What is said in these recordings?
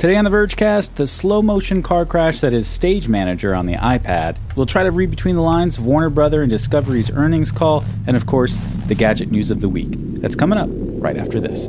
Today on the Vergecast, the slow motion car crash that is Stage Manager on the iPad. We'll try to read between the lines of Warner Brother and Discovery's earnings call, and of course, the gadget news of the week. That's coming up right after this.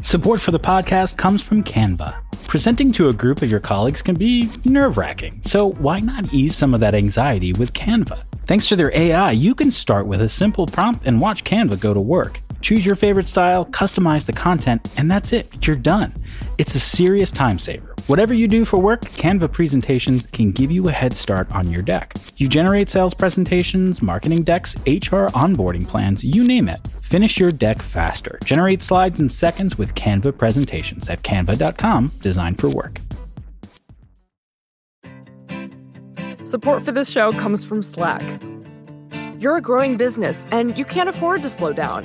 Support for the podcast comes from Canva. Presenting to a group of your colleagues can be nerve wracking, so why not ease some of that anxiety with Canva? Thanks to their AI, you can start with a simple prompt and watch Canva go to work. Choose your favorite style, customize the content, and that's it. You're done. It's a serious time saver. Whatever you do for work, Canva presentations can give you a head start on your deck. You generate sales presentations, marketing decks, HR onboarding plans, you name it. Finish your deck faster. Generate slides in seconds with Canva presentations at canva.com, designed for work. Support for this show comes from Slack. You're a growing business and you can't afford to slow down.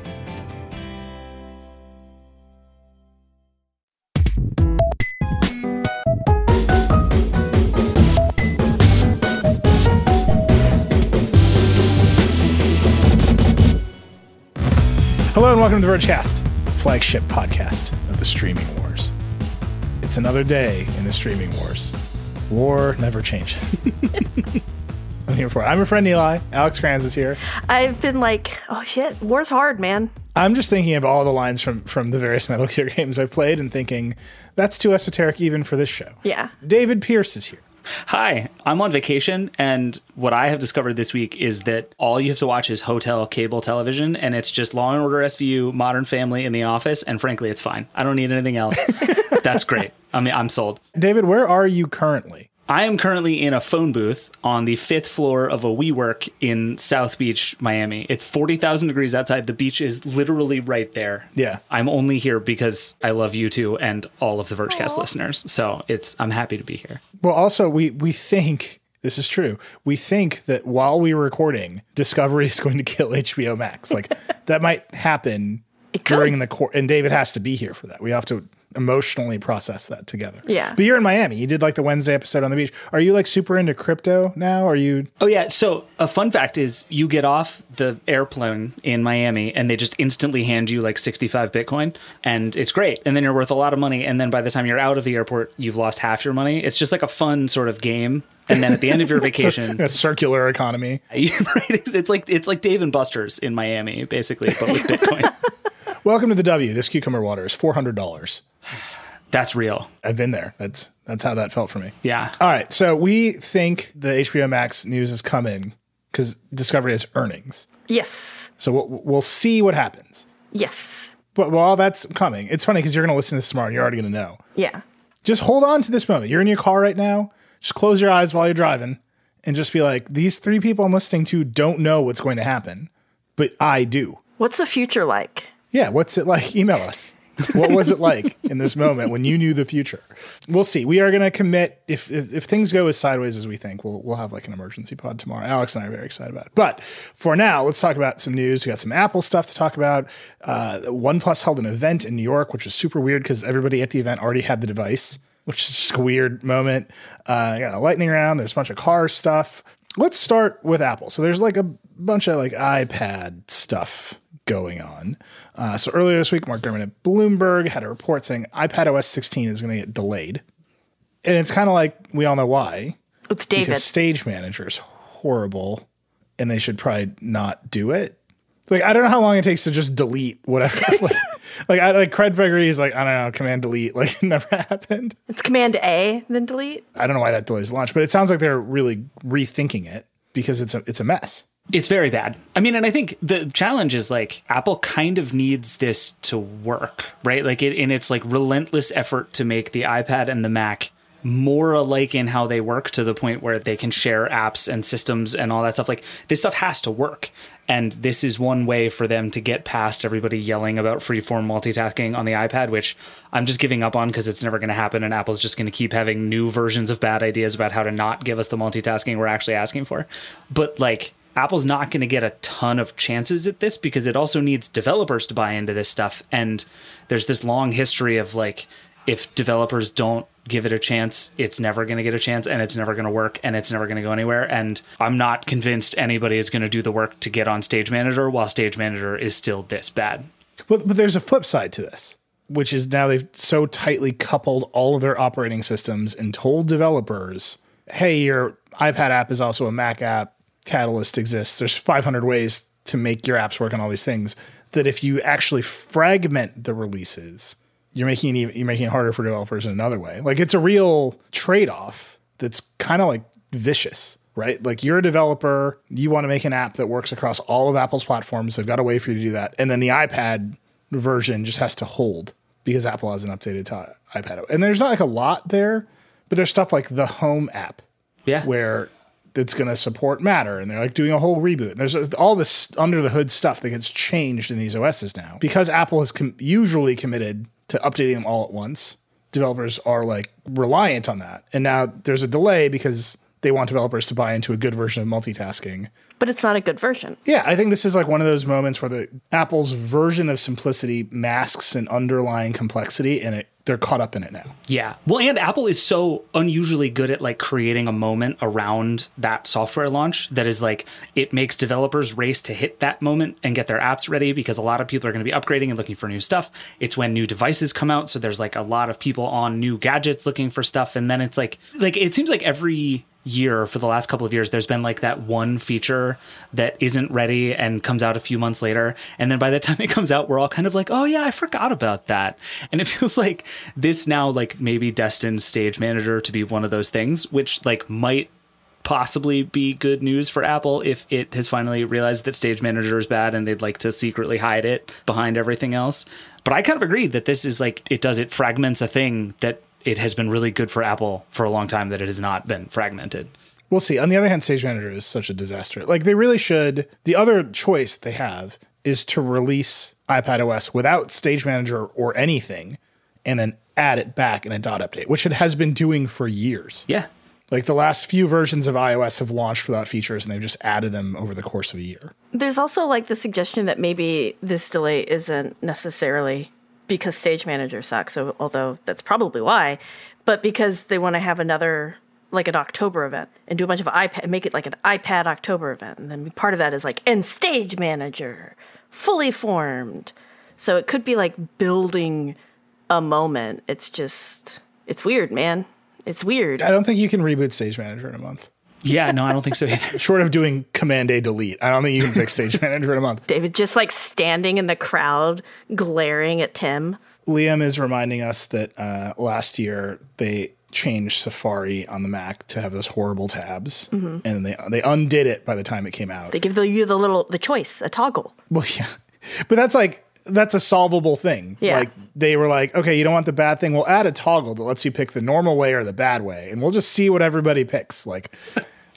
Hello and welcome to the Vergecast, the flagship podcast of the streaming wars. It's another day in the streaming wars. War never changes. I'm here for it. I'm your friend Nilay. Alex Cranz is here. I've been like, oh shit, war's hard, man. I'm just thinking of all the lines from from the various Metal Gear games I've played and thinking that's too esoteric even for this show. Yeah. David Pierce is here. Hi, I'm on vacation, and what I have discovered this week is that all you have to watch is hotel cable television, and it's just Law and Order SVU, Modern Family, in The Office, and frankly, it's fine. I don't need anything else. That's great. I mean, I'm sold. David, where are you currently? I am currently in a phone booth on the fifth floor of a WeWork in South Beach, Miami. It's 40,000 degrees outside. The beach is literally right there. Yeah. I'm only here because I love you two and all of the Vergecast listeners. So it's I'm happy to be here. Well, also we we think this is true. We think that while we're recording, Discovery is going to kill HBO Max. Like that might happen during the court, and David has to be here for that. We have to emotionally process that together. Yeah. But you're in Miami. You did like the Wednesday episode on the beach. Are you like super into crypto now? Are you? Oh yeah. So a fun fact is you get off the airplane in Miami and they just instantly hand you like 65 Bitcoin and it's great. And then you're worth a lot of money. And then by the time you're out of the airport, you've lost half your money. It's just like a fun sort of game. And then at the end of your vacation, A circular economy. right, it's it's like it's like Dave and Buster's in Miami, basically, but with Bitcoin. Welcome to the W. This cucumber water is four hundred dollars. That's real. I've been there. That's that's how that felt for me. Yeah. All right. So we think the HBO Max news is coming because Discovery has earnings. Yes. So we'll, we'll see what happens. Yes. But while that's coming, it's funny because you're going to listen to this tomorrow and you're already going to know. Yeah. Just hold on to this moment. You're in your car right now. Just close your eyes while you're driving and just be like, these three people I'm listening to don't know what's going to happen, but I do. What's the future like? Yeah. What's it like? Email us. What was it like in this moment when you knew the future? We'll see. We are going to commit if, if if things go as sideways as we think. We'll we'll have like an emergency pod tomorrow. Alex and I are very excited about it. But for now, let's talk about some news. We got some Apple stuff to talk about. Uh, OnePlus held an event in New York, which was super weird because everybody at the event already had the device, which is just a weird moment. Uh, got a lightning round. There's a bunch of car stuff. Let's start with Apple. So there's like a bunch of like iPad stuff going on. Uh, so earlier this week, Mark Gurman at Bloomberg had a report saying iPad OS 16 is going to get delayed. And it's kind of like we all know why. It's David. Because Stage Manager is horrible and they should probably not do it. Like, I don't know how long it takes to just delete whatever. like, like, I, like Craig Federighi is like, I don't know, command delete. Like, it never happened. it's Command A, then delete. I don't know why that delays launch, but it sounds like they're really rethinking it because it's a it's a mess. It's very bad. I mean, and I think the challenge is like Apple kind of needs this to work, right? Like it in its like relentless effort to make the iPad and the Mac more alike in how they work to the point where they can share apps and systems and all that stuff. Like this stuff has to work. And this is one way for them to get past everybody yelling about freeform multitasking on the iPad, which I'm just giving up on because it's never going to happen. And Apple's just going to keep having new versions of bad ideas about how to not give us the multitasking we're actually asking for. But like, Apple's not going to get a ton of chances at this because it also needs developers to buy into this stuff. And there's this long history of like, if developers don't give it a chance, it's never going to get a chance and it's never going to work and it's never going to go anywhere. And I'm not convinced anybody is going to do the work to get on Stage Manager while Stage Manager is still this bad. But, but there's a flip side to this, which is now they've so tightly coupled all of their operating systems and told developers, hey, your iPad app is also a Mac app. Catalyst exists. There's 500 ways to make your apps work on all these things. That if you actually fragment the releases, you're making it even, you're making it harder for developers in another way. Like it's a real trade off that's kind of like vicious, right? Like you're a developer, you want to make an app that works across all of Apple's platforms. They've got a way for you to do that, and then the iPad version just has to hold because Apple hasn't updated to iPad. And there's not like a lot there, but there's stuff like the Home app Yeah. where it's going to support Matter, and they're like doing a whole reboot. And there's all this under the hood stuff that gets changed in these OSs now because Apple has com- usually committed to updating them all at once. Developers are like reliant on that, and now there's a delay because they want developers to buy into a good version of multitasking. But it's not a good version. Yeah, I think this is like one of those moments where the Apple's version of simplicity masks an underlying complexity, and it they're caught up in it now. Yeah. Well, and Apple is so unusually good at like creating a moment around that software launch that is like it makes developers race to hit that moment and get their apps ready because a lot of people are going to be upgrading and looking for new stuff. It's when new devices come out, so there's like a lot of people on new gadgets looking for stuff and then it's like like it seems like every year for the last couple of years there's been like that one feature that isn't ready and comes out a few months later. And then by the time it comes out we're all kind of like oh yeah i forgot about that. And it feels like this now like maybe destined stage manager to be one of those things which like might possibly be good news for apple if it has finally realized that stage manager is bad and they'd like to secretly hide it behind everything else. But i kind of agree that this is like it does it fragments a thing that it has been really good for Apple for a long time that it has not been fragmented. We'll see. On the other hand, Stage Manager is such a disaster. Like they really should. The other choice they have is to release iPad OS without Stage Manager or anything, and then add it back in a dot update, which it has been doing for years. Yeah. Like the last few versions of iOS have launched without features, and they've just added them over the course of a year. There's also like the suggestion that maybe this delay isn't necessarily because Stage Manager sucks, so, although that's probably why, but because they want to have another like an October event and do a bunch of iPad, make it like an iPad October event, and then part of that is like and Stage Manager, fully formed. So it could be like building a moment. It's just it's weird, man. It's weird. I don't think you can reboot Stage Manager in a month. Yeah, no, I don't think so either. Short of doing Command A delete, I don't think you can fix Stage Manager in a month. David just like standing in the crowd, glaring at Tim. Liam is reminding us that uh, last year they changed Safari on the Mac to have those horrible tabs, and they they undid it by the time it came out. They give the, you the little the choice, a toggle. Well, yeah, but that's like that's a solvable thing. Yeah. Like they were like, okay, you don't want the bad thing. We'll add a toggle that lets you pick the normal way or the bad way, and we'll just see what everybody picks. Like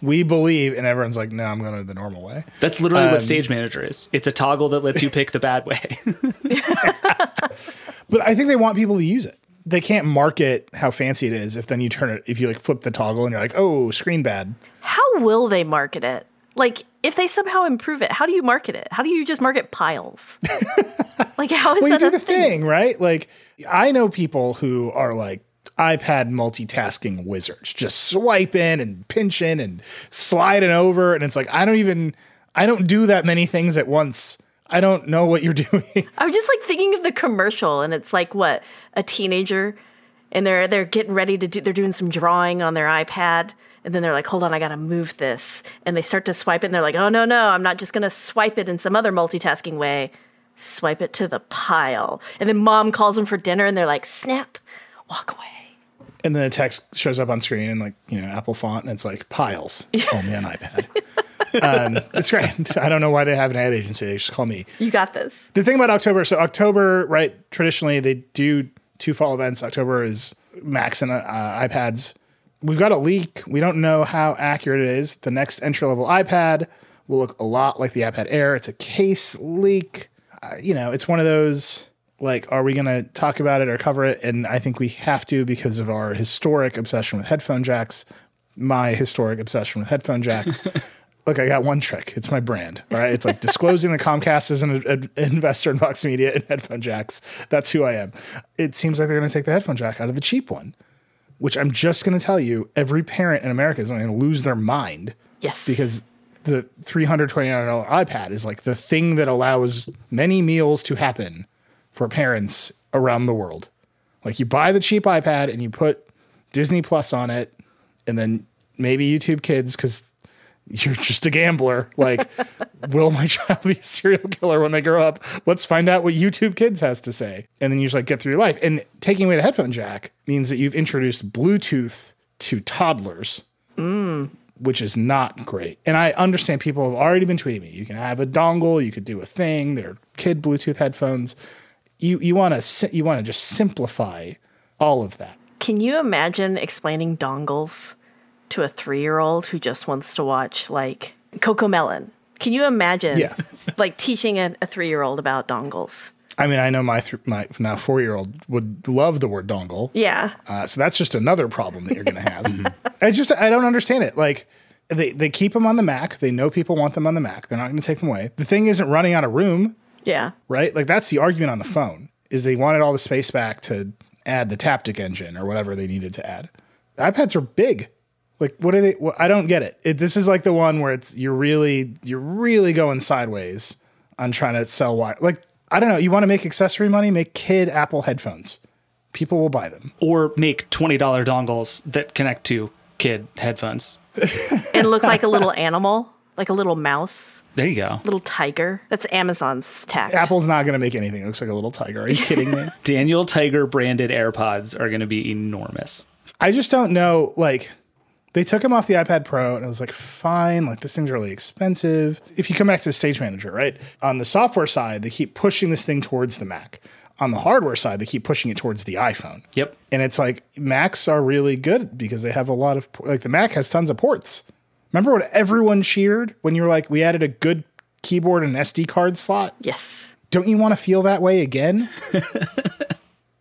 we believe, and everyone's like, no, I'm going to the normal way. That's literally what um, Stage Manager is. It's a toggle that lets you pick the bad way. But I think they want people to use it. They can't market how fancy it is if then you turn it if you like flip the toggle and you're like, oh, screen bad. How will they market it? Like, if they somehow improve it, how do you market it? How do you just market piles? like, how is Well, you that do a the thing? thing, right? Like I know people who are like iPad multitasking wizards, just swiping and pinching and sliding over, and it's like I don't even I don't do that many things at once. I don't know what you're doing. I'm just like thinking of the commercial, and it's like what a teenager, and they're they're getting ready to do. They're doing some drawing on their iPad, and then they're like, "Hold on, I gotta move this," and they start to swipe it, and they're like, "Oh no, no, I'm not just gonna swipe it in some other multitasking way. Swipe it to the pile." And then mom calls them for dinner, and they're like, "Snap, walk away." and then the text shows up on screen in like you know Apple font, and it's like piles only on iPad. um, it's great. I don't know why they have an ad agency. They just call me. You got this. The thing about October, so October, right? Traditionally, they do two fall events. October is Macs and uh, iPads. We've got a leak. We don't know how accurate it is. The next entry level iPad will look a lot like the iPad Air. It's a case leak. Uh, you know, it's one of those like, are we going to talk about it or cover it? And I think we have to because of our historic obsession with headphone jacks, my historic obsession with headphone jacks. Look, I got one trick. It's my brand. All right. It's like disclosing that Comcast is an, an investor in Vox Media and headphone jacks. That's who I am. It seems like they're going to take the headphone jack out of the cheap one, which I'm just going to tell you every parent in America is going to lose their mind Yes. because the $329 iPad is like the thing that allows many meals to happen for parents around the world. Like you buy the cheap iPad and you put Disney Plus on it and then maybe YouTube Kids cuz you're just a gambler. Like will my child be a serial killer when they grow up? Let's find out what YouTube Kids has to say. And then you just like get through your life. And taking away the headphone jack means that you've introduced Bluetooth to toddlers mm. which is not great. And I understand people have already been tweeting me. You can have a dongle, you could do a thing. They're kid Bluetooth headphones. You you want to you want to just simplify all of that. Can you imagine explaining dongles to a three year old who just wants to watch like CoComelon? Can you imagine Yeah. like teaching a, a three year old about dongles? I mean, I know my th- my now four year old would love the word dongle. Yeah. Uh, so that's just another problem that you're going to have. I just I don't understand it. Like they they keep them on the Mac. They know people want them on the Mac. They're not going to take them away. The thing isn't running out of room. Yeah. right? Like that's the argument on the phone is they wanted all the space back to add the Taptic engine or whatever they needed to add. iPads are big. Like what are they? Well, I don't get it. it. This is like the one where it's you're really you're really going sideways on trying to sell wire. Like I don't know. You want to make accessory money? Make kid Apple headphones. People will buy them. Or make $20 dongles that connect to kid headphones. And look like a little animal, like a little mouse, There you go. little tiger. That's Amazon's tact. Apple's not going to make anything. It looks like a little tiger. Are you kidding me? Daniel Tiger branded AirPods are going to be enormous. I just don't know. Like, they took him off the iPad Pro, and I was like, fine. Like, this thing's really expensive. If you come back to the Stage Manager, right? On the software side, they keep pushing this thing towards the Mac. On the hardware side, they keep pushing it towards the iPhone. Yep. And it's like Macs are really good because they have a lot of like the Mac has tons of ports. Remember when everyone cheered when you were like, we added a good keyboard and SD card slot? yes. Don't you want to feel that way again?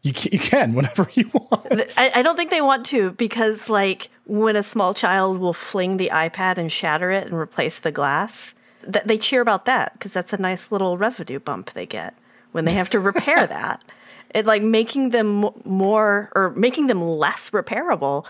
you, can, you can whenever you want. I, I don't think they want to because, like, when a small child will fling the iPad and shatter it and replace the glass, that they cheer about that because that's a nice little revenue bump they get when they have to repair that. It like making them more or making them less repairable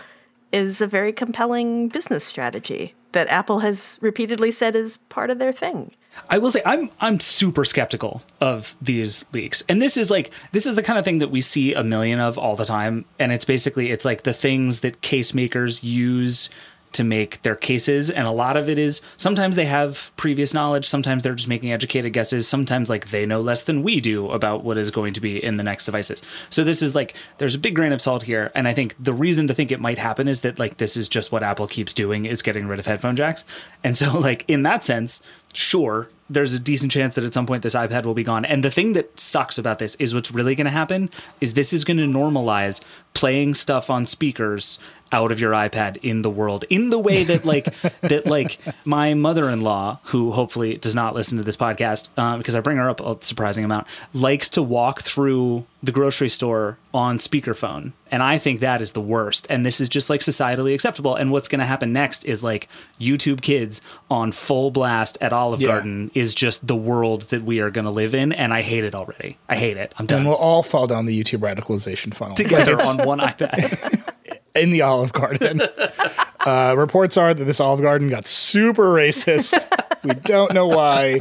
is a very compelling business strategy that Apple has repeatedly said is part of their thing. I will say I'm I'm super skeptical of these leaks. And this is like this is the kind of thing that we see a million of all the time and it's basically it's like the things that case makers use to make their cases and a lot of it is sometimes they have previous knowledge, sometimes they're just making educated guesses, sometimes like they know less than we do about what is going to be in the next devices. So this is like there's a big grain of salt here and I think the reason to think it might happen is that like this is just what Apple keeps doing is getting rid of headphone jacks. And so like in that sense, sure, there's a decent chance that at some point this iPad will be gone. And the thing that sucks about this is what's really going to happen is this is going to normalize playing stuff on speakers out of your iPad in the world in the way that like that like my mother-in-law who hopefully does not listen to this podcast uh, because I bring her up a surprising amount likes to walk through the grocery store on speakerphone. And I think that is the worst. And this is just like societally acceptable. And what's going to happen next is like YouTube kids on full blast at Olive Yeah. Garden is just the world that we are going to live in. And I hate it already. I hate it. I'm done. And we'll all fall down the YouTube radicalization funnel. together Like, on one iPad in the Olive Garden. uh, reports are that this Olive Garden got super racist. we don't know why.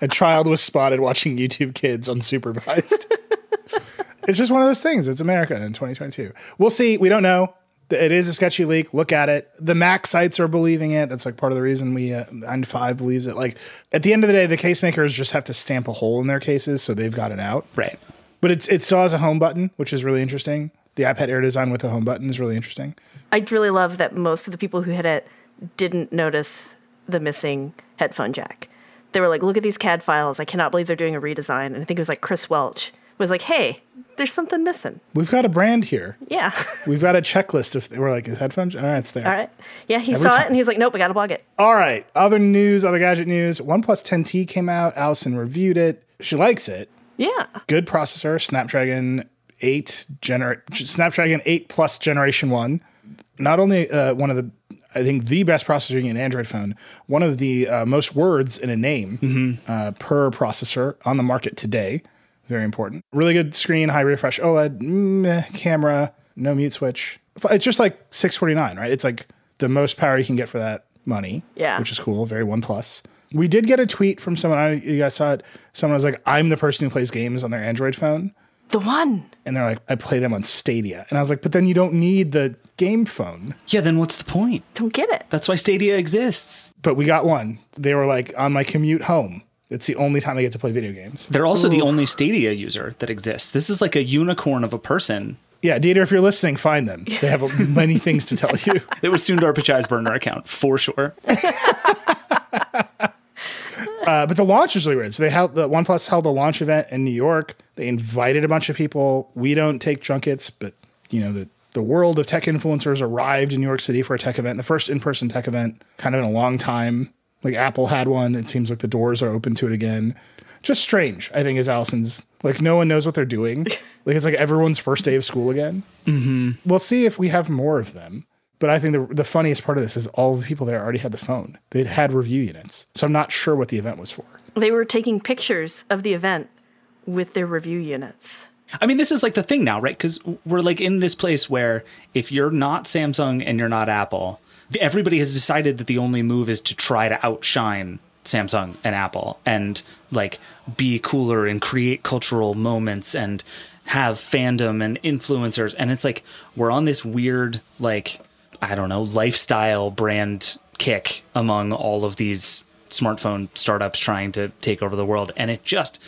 A child was spotted watching YouTube kids unsupervised. it's just one of those things. It's America in 2022. We'll see. We don't know. It is a sketchy leak. Look at it. The Mac sites are believing it. That's like part of the reason we uh, 95 believes it. Like at the end of the day, the case makers just have to stamp a hole in their cases, so they've got it out. right But it's it still has a home button, which is really interesting. The iPad Air design with the home button is really interesting. I really love that most of the people who hit it didn't notice the missing headphone jack. They were like, look at these CAD files. I cannot believe they're doing a redesign. And I think it was like Chris Welch was like, hey, there's something missing. We've got a brand here. Yeah. We've got a checklist of we're like is headphones. All right, it's there. All right. Yeah, he Every saw time. it and he was like, nope, we got to blog it. All right. Other news, other gadget news. OnePlus 10T came out. Allison reviewed it. She likes it. Yeah. Good processor, Snapdragon 8 gener- Snapdragon 8 Plus Generation 1. Not only uh, one of the I think the best processor in an Android phone, one of the uh, most words in a name uh, per processor on the market today. Very important. Really good screen, high refresh OLED, meh, camera, no mute switch. It's just like 649, right? It's like the most power you can get for that money. Yeah. Which is cool. Very one plus. We did get a tweet from someone. I, you guys saw it. Someone was like, "I'm the person who plays games on their Android phone," The one. and they're like, "I play them on Stadia," and I was like, "But then you don't need the game phone." Yeah, then what's the point? Don't get it. That's why Stadia exists. But we got one. They were like, on my commute home. It's the only time I get to play video games. They're also the only Stadia user that exists. This is like a unicorn of a person. Yeah, Dieter, if you're listening, find them. They have many things to tell you. It was Sundar Pichai's burner account for sure. Uh, but the launch is really weird. So they held the OnePlus held a launch event in New York. They invited a bunch of people. We don't take junkets, but you know the the world of tech influencers arrived in New York City for a tech event, the first in person tech event, kind of in a long time. Like Apple had one. It seems like the doors are open to it again. Just strange, I think, is Allison's. Like no one knows what they're doing. like it's like everyone's first day of school again. Mm-hmm. We'll see if we have more of them. But I think the, the funniest part of this is all the people there already had the phone. They'd had review units. So I'm not sure what the event was for. They were taking pictures of the event with their review units. I mean, this is like the thing now, right? Because we're like in this place where if you're not Samsung and you're not Apple, everybody has decided that the only move is to try to outshine Samsung and Apple and like be cooler and create cultural moments and have fandom and influencers. And it's like we're on this weird, like, I don't know, lifestyle brand kick among all of these smartphone startups trying to take over the world. And it just,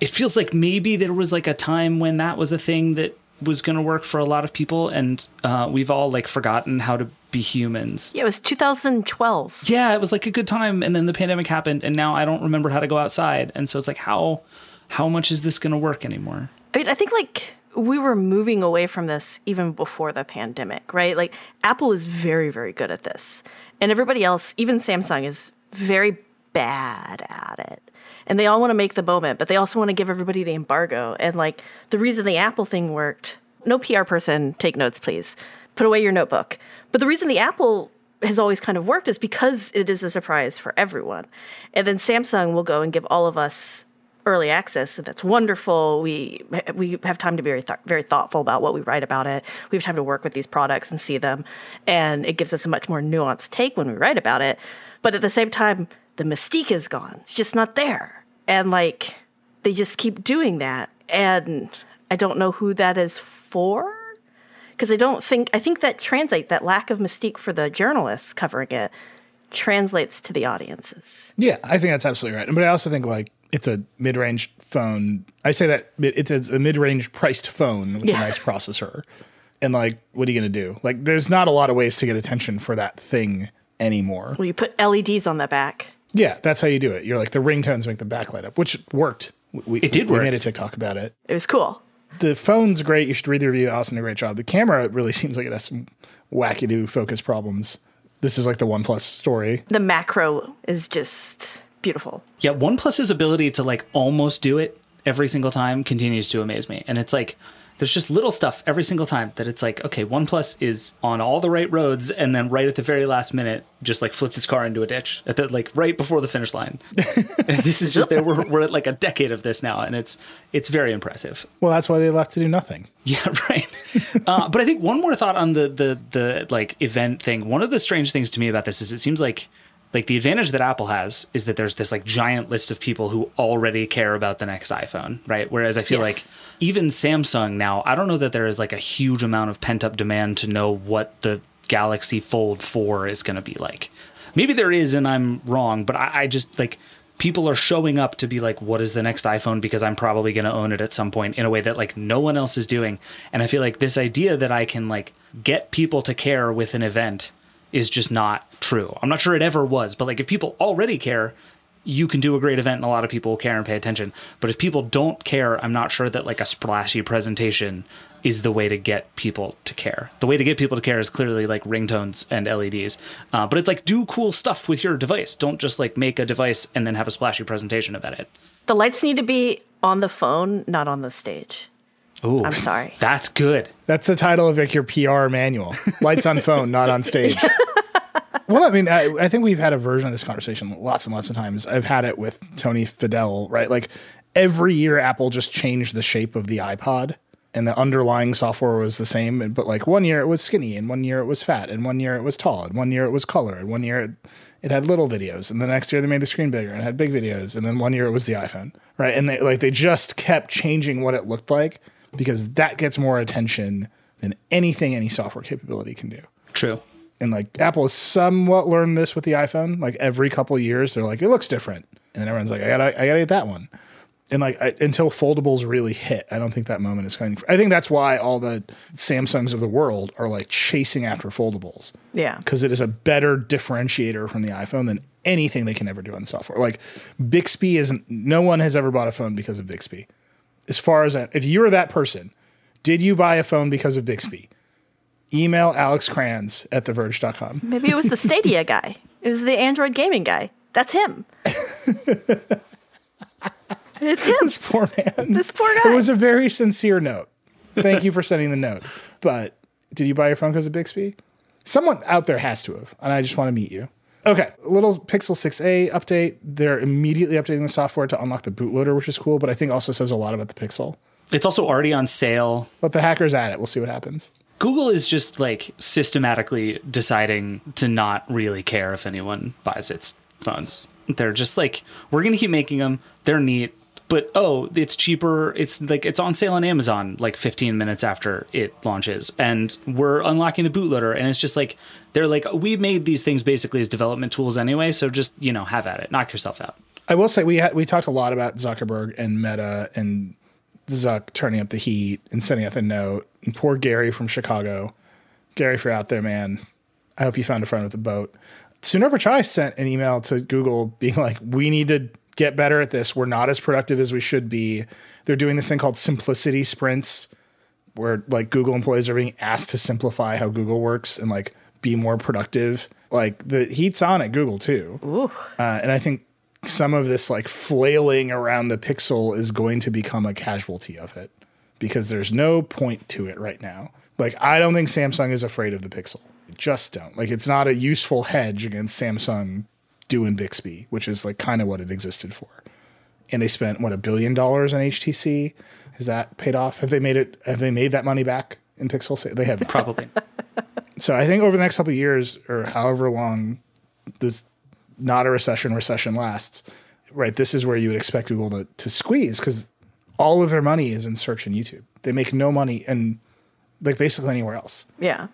it feels like maybe there was like a time when that was a thing that was going to work for a lot of people and uh, we've all like forgotten how to be humans Yeah, it was 2012. yeah it was like a good time and then the pandemic happened and now i don't remember how to go outside and so it's like how how much is this going to work anymore I mean, I think like we were moving away from this even before the pandemic, right? Like Apple is very, very good at this. And everybody else, even Samsung, is very bad at it. And they all want to make the moment, but they also want to give everybody the embargo. And like the reason the Apple thing worked, no PR person, take notes, please. Put away your notebook. But the reason the Apple has always kind of worked is because it is a surprise for everyone. And then Samsung will go and give all of us early access, and that's wonderful. We we have time to be very th- very thoughtful about what we write about it. We have time to work with these products and see them, and it gives us a much more nuanced take when we write about it. But at the same time, the mystique is gone. It's just not there, and like they just keep doing that, and I don't know who that is for. Because I don't think I think that translate that lack of mystique for the journalists covering it translates to the audiences. Yeah, I think that's absolutely right. But I also think like it's a mid-range phone. I say that it's a mid-range priced phone with Yeah. a nice processor. And like, what are you going to do? Like, there's not a lot of ways to get attention for that thing anymore. Well, you put LEDs on the back. Yeah, that's how you do it. You're like the ringtones make the backlight up, which worked. We, It did we work. made a TikTok about it. It was cool. The phone's great. You should read the review. Allison did a great job. The camera really seems like it has some wacky do focus problems. This is like the OnePlus story. The macro is just beautiful. yeah oneplus's ability to like almost do it every single time continues to amaze me and it's like there's just little stuff every single time that it's like okay oneplus is on all the right roads and then right at the very last minute just like flips his car into a ditch at the like right before the finish line this is just there we're, we're at like a decade of this now and it's it's very impressive Well, that's why they left to do nothing. yeah, right. uh, but I think one more thought on the the the like event thing. One of the strange things to me about this is it seems like like the advantage that Apple has is that there's this like giant list of people who already care about the next iPhone, right? Whereas I feel Yes. like even Samsung now, I don't know that there is like a huge amount of pent up demand to know what the Galaxy Fold 4 is going to be like. Maybe there is, and I'm wrong, but I, I just like people are showing up to be like, what is the next iPhone? Because I'm probably going to own it at some point in a way that like no one else is doing. And I feel like this idea that I can like get people to care with an event is just not true. I'm not sure it ever was, but like if people already care, you can do a great event and a lot of people care and pay attention. But if people don't care, I'm not sure that like a splashy presentation is the way to get people to care. The way to get people to care is clearly like ringtones and LEDs. Uh, but it's like do cool stuff with your device. Don't just like make a device and then have a splashy presentation about it. The lights need to be on the phone, not on the stage. Ooh, I'm sorry. That's good. That's the title of like your PR manual. Lights on phone, not on stage. well, I mean, I, I think we've had a version of this conversation lots and lots of times. I've had it with Tony Fadell, right? Like every year, Apple just changed the shape of the iPod, and the underlying software was the same. But like one year it was skinny, and one year it was fat, and one year it was tall, and one year it was color, and one year it, it had little videos, and the next year they made the screen bigger and had big videos, and then one year it was the iPhone, right? And they like they just kept changing what it looked like because that gets more attention than anything any software capability can do. True. And like Apple has somewhat learned this with the iPhone. Like every couple of years, they're like, it looks different, and then everyone's like, I gotta, I gotta get that one. And like I, until foldables really hit, I don't think that moment is coming. I think that's why all the Samsungs of the world are like chasing after foldables Yeah. because it is a better differentiator from the iPhone than anything they can ever do on software. Like Bixby isn't. No one has ever bought a phone because of Bixby. As far as if you're that person, did you buy a phone because of Bixby? Email Alex Cranz at theverge.com. Maybe it was the Stadia guy. It was the Android gaming guy. That's him. it's him. This poor man. This poor guy. It was a very sincere note. Thank you for sending the note. But did you buy your phone because of Bixby? Someone out there has to have, and I just want to meet you. Okay, little Pixel 6a update. They're immediately updating the software to unlock the bootloader, which is cool, but I think also says a lot about the Pixel. It's also already on sale. But the hackers at it. We'll see what happens. Google is just like systematically deciding to not really care if anyone buys its phones. They're just like, we're going to keep making them. They're neat. But oh, it's cheaper. It's like it's on sale on Amazon like 15 minutes after it launches. And we're unlocking the bootloader. And it's just like, they're like, we made these things basically as development tools anyway. So just, you know, have at it. Knock yourself out. I will say we had, we talked a lot about Zuckerberg and Meta and Zuck turning up the heat and sending out the note. And poor Gary from Chicago. Gary, if you're out there, man, I hope you found a friend with a boat. Sundar Pichai sent an email to Google being like, we need to get better at this. We're not as productive as we should be. They're doing this thing called simplicity sprints where like Google employees are being asked to simplify how Google works and like be more productive. Like the heat's on at Google too. Uh, and I think some of this like flailing around the pixel is going to become a casualty of it because there's no point to it right now. Like I don't think Samsung is afraid of the pixel. I just don't. Like it's not a useful hedge against Samsung doing Bixby, which is like kind of what it existed for. And they spent what a billion dollars on HTC. Has that paid off? Have they made it? Have they made that money back in Pixel? They have. Probably. So I think over the next couple of years, or however long this not a recession recession lasts, right? This is where you would expect Google to, to squeeze because all of their money is in search and YouTube. They make no money and like basically anywhere else. yeah.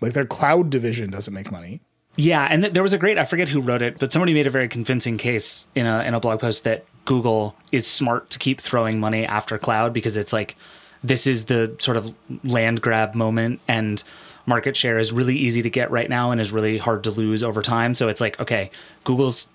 Like their cloud division doesn't make money. Yeah, and th- there was a great I forget who wrote it, but somebody made a very convincing case in a in a blog post that Google is smart to keep throwing money after cloud because it's like this is the sort of land grab moment and market share is really easy to get right now and is really hard to lose over time. So it's like, okay, Google's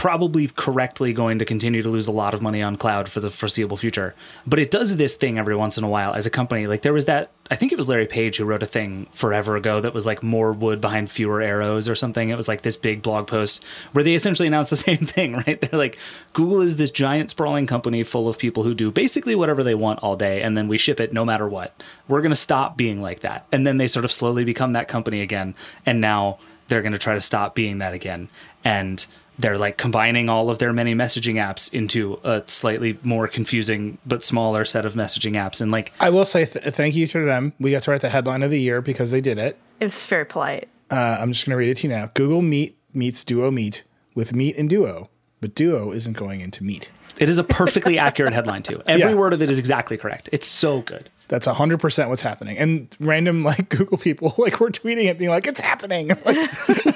probably correctly going to continue to lose a lot of money on cloud for the foreseeable future. But it does this thing every once in a while as a company. Like there was that I think it was Larry Page who wrote a thing forever ago that was like more wood behind fewer arrows or something. It was like this big blog post where they essentially announced the same thing, right? They're like Google is this giant sprawling company full of people who do basically whatever they want all day and then we ship it no matter what. We're going to stop being like that. And then they sort of slowly become that company again and now they're going to try to stop being that again. And they're like combining all of their many messaging apps into a slightly more confusing but smaller set of messaging apps and like I will say th- thank you to them. We got to write the headline of the year because they did it. It was very polite. Uh, I'm just going to read it to you now. Google Meet meets Duo Meet with Meet and Duo, but Duo isn't going into Meet. it is a perfectly accurate headline too every Yeah. word of it is exactly correct it's so good That's 100% what's happening. And random like Google people like were tweeting it being like, it's happening. Like,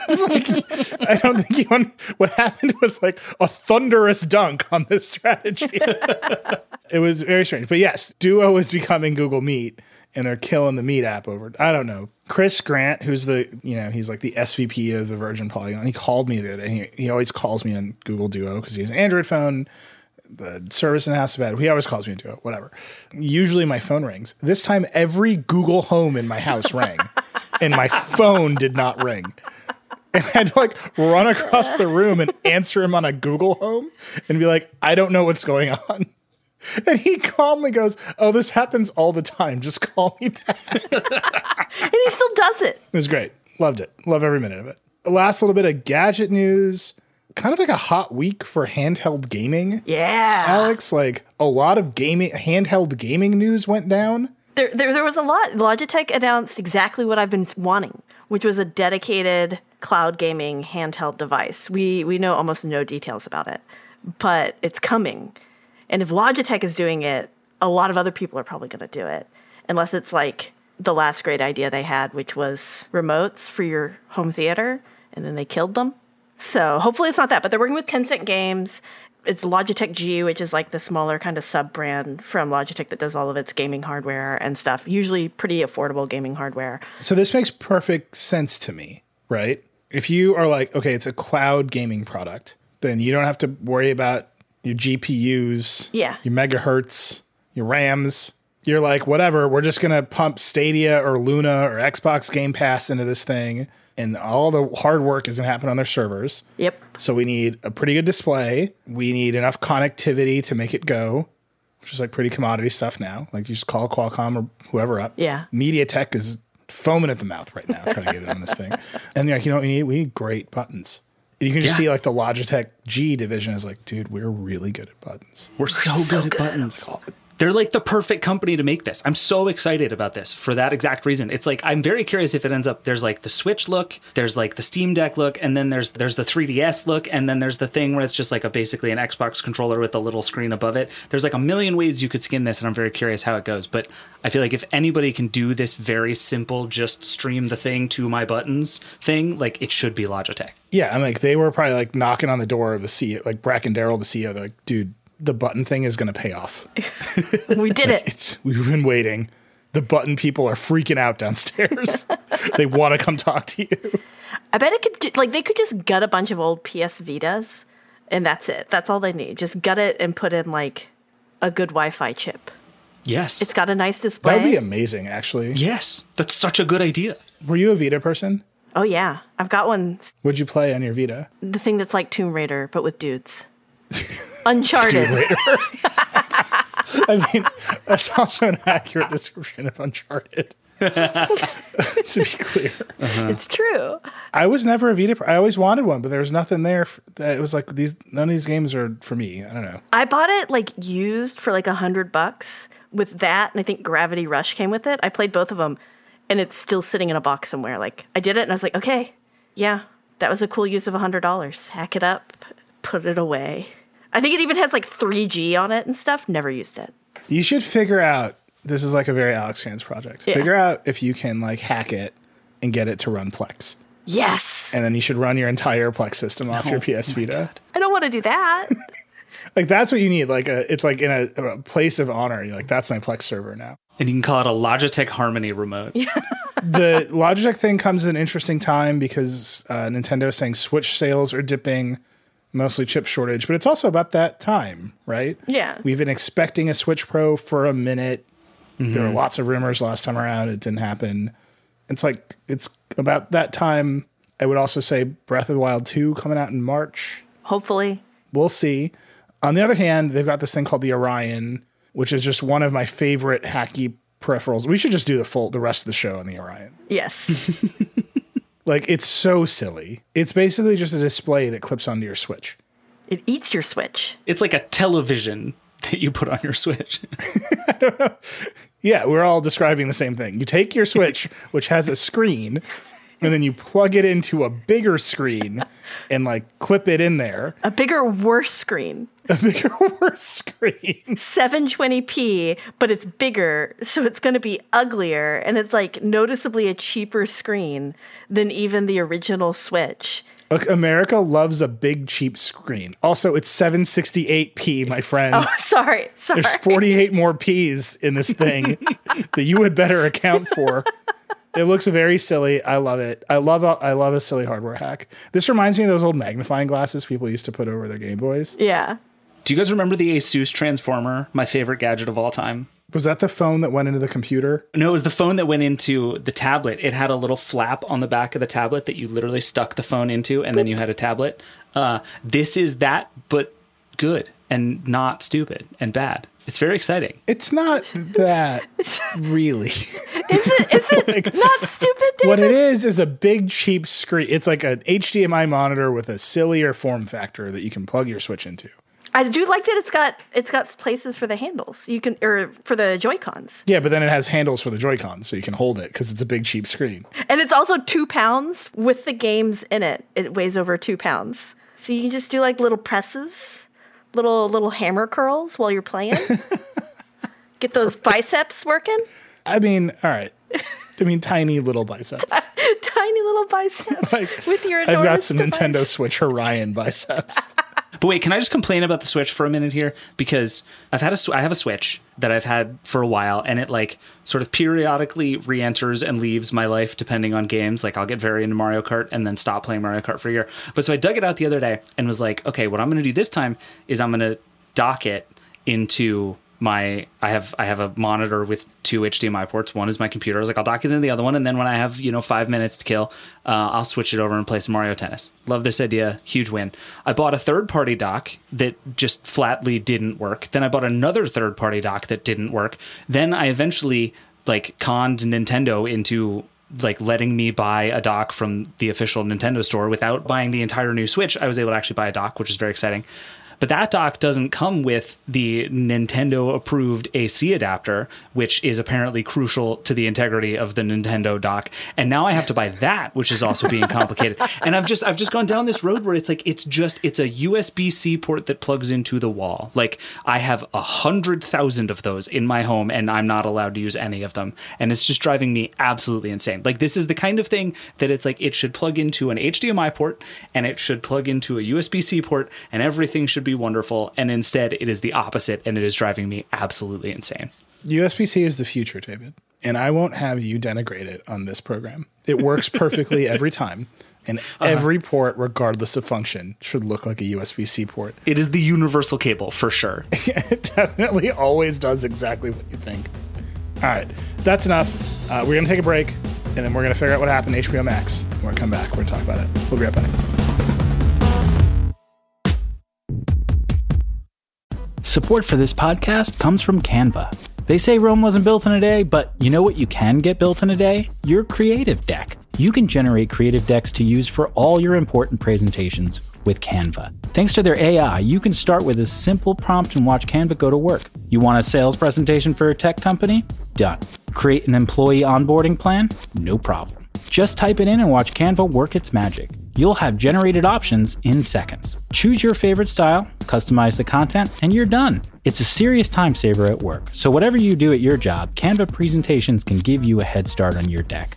it's like, I don't think you, what happened was like a thunderous dunk on this strategy. it was very strange. But yes, Duo is becoming Google Meet and they're killing the Meet app over. I don't know. Chris Grant, who's the you know he's like the SVP of the Virgin Polygon, he called me the other day. He, he always calls me on Google Duo because he has an Android phone. The service in the house is bad. He always calls me into it, whatever. Usually my phone rings. This time every Google Home in my house rang, and my phone did not ring. And I had to like run across the room and answer him on a Google Home and be like, I don't know what's going on. And he calmly goes, Oh, this happens all the time. Just call me back. And he still does it. It was great. Loved it. Love every minute of it. Last little bit of gadget news. Kind of like a hot week for handheld gaming. Yeah. Alex, like a lot of gaming handheld gaming news went down. There, there, there was a lot. Logitech announced exactly what I've been wanting, which was a dedicated cloud gaming handheld device. We we know almost no details about it, but it's coming. And if Logitech is doing it, a lot of other people are probably going to do it, unless it's like the last great idea they had, which was remotes for your home theater, and then they killed them. So hopefully it's not that, but they're working with Tencent Games. It's Logitech G, which is like the smaller kind of sub brand from Logitech that does all of its gaming hardware and stuff. Usually pretty affordable gaming hardware. So this makes perfect sense to me, right? If you are like, okay, it's a cloud gaming product, then you don't have to worry about your GPUs, Yeah. your megahertz, your RAMs. You're like, whatever, we're just gonna pump Stadia or Luna or Xbox Game Pass into this thing, and all the hard work is gonna happen on their servers. Yep. So we need a pretty good display. We need enough connectivity to make it go, which is like pretty commodity stuff now. Like you just call Qualcomm or whoever up. Yeah. MediaTek is foaming at the mouth right now trying to get it on this thing. And you're like, you know what we need? We need great buttons. And you can just Yeah. see like the Logitech G division is like, dude, we're really good at buttons. We're so, good, at buttons. Oh, They're like the perfect company to make this. I'm so excited about this for that exact reason. It's like I'm very curious if it ends up there's like the Switch look, there's like the Steam Deck look, and then there's there's the 3DS look, and then there's the thing where it's just like a basically an Xbox controller with a little screen above it. There's like a million ways you could skin this, and I'm very curious how it goes. But I feel like if anybody can do this very simple, just stream the thing to my buttons thing, like it should be Logitech. Yeah, and like they were probably like knocking on the door of the CEO, like Bracken Darrell, the CEO. They're like, dude, the button thing is going to pay off. We did it. It's we've been waiting. The button people are freaking out downstairs. they want to come talk to you. I bet it could ju- like they could just gut a bunch of old PS Vitas, and that's it. That's all they need. Just gut it and put in like a good Wi-Fi chip. Yes. It's got a nice display. That would be amazing, actually. yes. That's such a good idea. Were you a Vita person? oh yeah, I've got one. What'd you play on your Vita? The thing that's like Tomb Raider but with dudes. Uncharted. I mean, that's also an accurate description of Uncharted. to be clear, uh-huh. It's true. I was never a Vita. per- I always wanted one, but there was nothing there. f that it was like these. None of these games are for me. I don't know. I bought it like used for like a hundred bucks with that, and I think Gravity Rush came with it. I played both of them, and it's still sitting in a box somewhere. Like I did it, and I was like, okay, yeah, that was a cool use of a hundred dollars. Hack it up, put it away. I think it even has like 3G on it and stuff. Never used it. You should figure out. This is like a very Alex Hands project. Yeah. Figure out if you can like hack it and get it to run Plex, Yes, and then you should run your entire Plex system off your PS Vita. I don't want to do that. Like that's what you need. Like a, it's like in a, a place of honor. You're like, that's my Plex server now. And you can call it a Logitech Harmony remote. the Logitech thing comes at an interesting time because uh, Nintendo is saying Switch sales are dipping, mostly chip shortage, but it's also about that time, right? Yeah. We've been expecting a Switch Pro for a minute. There were mm-hmm. lots of rumors last time around. It didn't happen. It's like it's about that time. I would also say Breath of the Wild 2 coming out in March. Hopefully, We'll see. On the other hand, they've got this thing called the Orion, which is just one of my favorite hacky peripherals. We should just do the full the rest of the show on the Orion. yes. Like it's so silly. It's basically just a display that clips onto your Switch. it eats your Switch. It's like a television that you put on your Switch. I don't know. Yeah, we're all describing the same thing. You take your Switch, which has a screen, and then you plug it into a bigger screen and like clip it in there. A bigger, worse screen. A bigger, worse screen. 720p, but it's bigger, so it's going to be uglier, and it's like noticeably a cheaper screen than even the original Switch. Look, America loves a big, cheap screen. Also, it's 768p, my friend. Oh, sorry, sorry. There's 48 more P's in this thing that you had better account for. It looks very silly. I love it. I love a, I love a silly hardware hack. This reminds me of those old magnifying glasses people used to put over their Game Boys. Yeah. Do you guys remember the Asus Transformer, my favorite gadget of all time? Was that the phone that went into the computer? No, it was the phone that went into the tablet. It had a little flap on the back of the tablet that you literally stuck the phone into, and then you had a tablet. Uh, this is that, but good and not stupid and bad. It's very exciting. It's not that really. Is it is it not stupid, David? What it is is a big cheap screen. It's like an HDMI monitor with a sillier form factor that you can plug your Switch into. I do like that it's got it's got places for the handles. You can or for the Joy Cons, Yeah, but then it has handles for the Joy-Cons so you can hold it because it's a big cheap screen. and it's also two pounds with the games in it. It weighs over two pounds, so you can just do like little presses, little little hammer curls while you're playing. Get those biceps working. I mean, all right. I mean, tiny little biceps. Tiny little biceps Like, with your. I've got some device. Nintendo Switch Orion biceps. But wait, can I just complain about the Switch for a minute here? Because I've had a I have a Switch that I've had for a while, and it like sort of periodically re-enters and leaves my life depending on games. Like I'll get very into Mario Kart and then stop playing Mario Kart for a year. But so I dug it out the other day and was like, okay, what I'm going to do this time is I'm going to dock it into my I have I have a monitor with two HDMI ports. One is my computer. I was like, I'll dock it into the other one, and then when I have you know five minutes to kill, uh, I'll switch it over and play some Mario Tennis. Love this idea, huge win. I bought a third party dock that just flatly didn't work. Then I bought another third party dock that didn't work. Then I eventually like conned Nintendo into like letting me buy a dock from the official Nintendo store without buying the entire new Switch. I was able to actually buy a dock, which is very exciting. But that dock doesn't come with the Nintendo approved AC adapter, which is apparently crucial to the integrity of the Nintendo dock. And now I have to buy that, which is also being complicated. and I've just I've just gone down this road where it's like it's just it's a USB C port that plugs into the wall. Like I have a hundred thousand of those in my home and I'm not allowed to use any of them. And it's just driving me absolutely insane. Like this is the kind of thing that it's like it should plug into an HDMI port and it should plug into a USB C port and everything should be wonderful. And instead it is the opposite and it is driving me absolutely insane. USB C is the future, David. And I won't have you denigrate it on this program. It works perfectly every time. And every port, regardless of function, should look like a USB C port. It is the universal cable for sure. it definitely always does exactly what you think. All right, that's enough. Uh, we're going to take a break, and then we're going to figure out what happened to HBO Max. We're going to come back. We're going to talk about it. We'll be right back. Support for this podcast comes from Canva. They say Rome wasn't built in a day, but you know what you can get built in a day? Your creative deck. You can generate creative decks to use for all your important presentations with Canva. Thanks to their AI, you can start with a simple prompt and watch Canva go to work. You want a sales presentation for a tech company? Done. Create an employee onboarding plan? No problem. Just type it in and watch Canva work its magic. You'll have generated options in seconds. Choose your favorite style, customize the content, and you're done. It's a serious time saver at work, so whatever you do at your job, Canva presentations can give you a head start on your deck.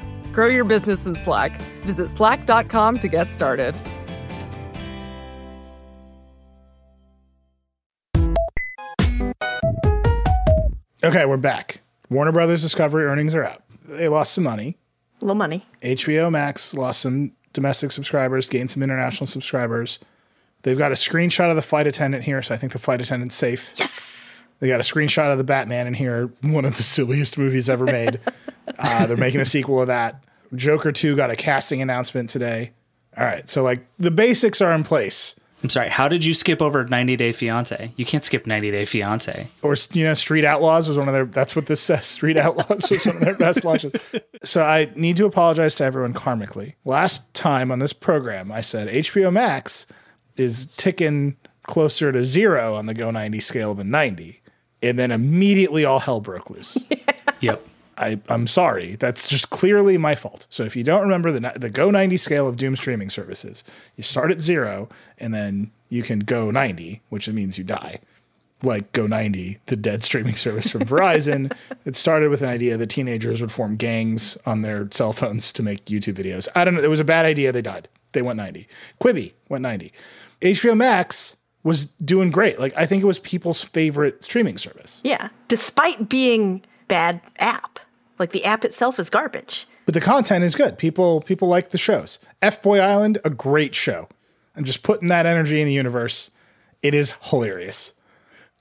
Grow your business in Slack. Visit slack.com to get started. Okay, we're back. Warner Brothers Discovery earnings are up. They lost some money. A little money. HBO Max lost some domestic subscribers, gained some international subscribers. They've got a screenshot of the flight attendant here, so I think the flight attendant's safe. Yes. They got a screenshot of the Batman in here, one of the silliest movies ever made. uh, they're making a sequel of that. Joker 2 got a casting announcement today. All right. So like the basics are in place. I'm sorry. How did you skip over 90 Day Fiance? You can't skip 90 Day Fiance. Or you know, Street Outlaws was one of their. That's what this says. Street Outlaws was one of their best launches. So I need to apologize to everyone karmically. Last time on this program, I said HBO Max is ticking closer to zero on the Go 90 scale than 90, and then immediately all hell broke loose. Yep. I, I'm sorry. That's just clearly my fault. So if you don't remember the the Go 90 scale of Doom streaming services, you start at zero and then you can go 90, which means you die. Like Go 90, the dead streaming service from Verizon. it started with an idea that teenagers would form gangs on their cell phones to make YouTube videos. I don't know. It was a bad idea. They died. They went 90. Quibi went 90. HBO Max was doing great. Like I think it was people's favorite streaming service. Yeah. Despite being bad app. Like the app itself is garbage. but the content is good. People people like the shows. F Boy Island, a great show. And just putting that energy in the universe, it is hilarious.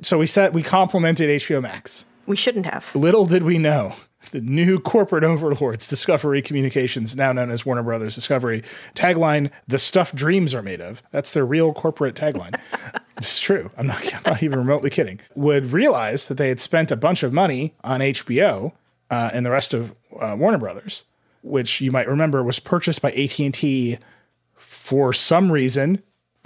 So we said we complimented HBO Max. We shouldn't have. Little did we know the new corporate overlords, Discovery Communications, now known as Warner Brothers Discovery, tagline: "The stuff dreams are made of." That's their real corporate tagline. it's true. I'm not, I'm not even remotely kidding. Would realize that they had spent a bunch of money on HBO uh, and the rest of uh, Warner Brothers, which you might remember was purchased by AT and T for some reason.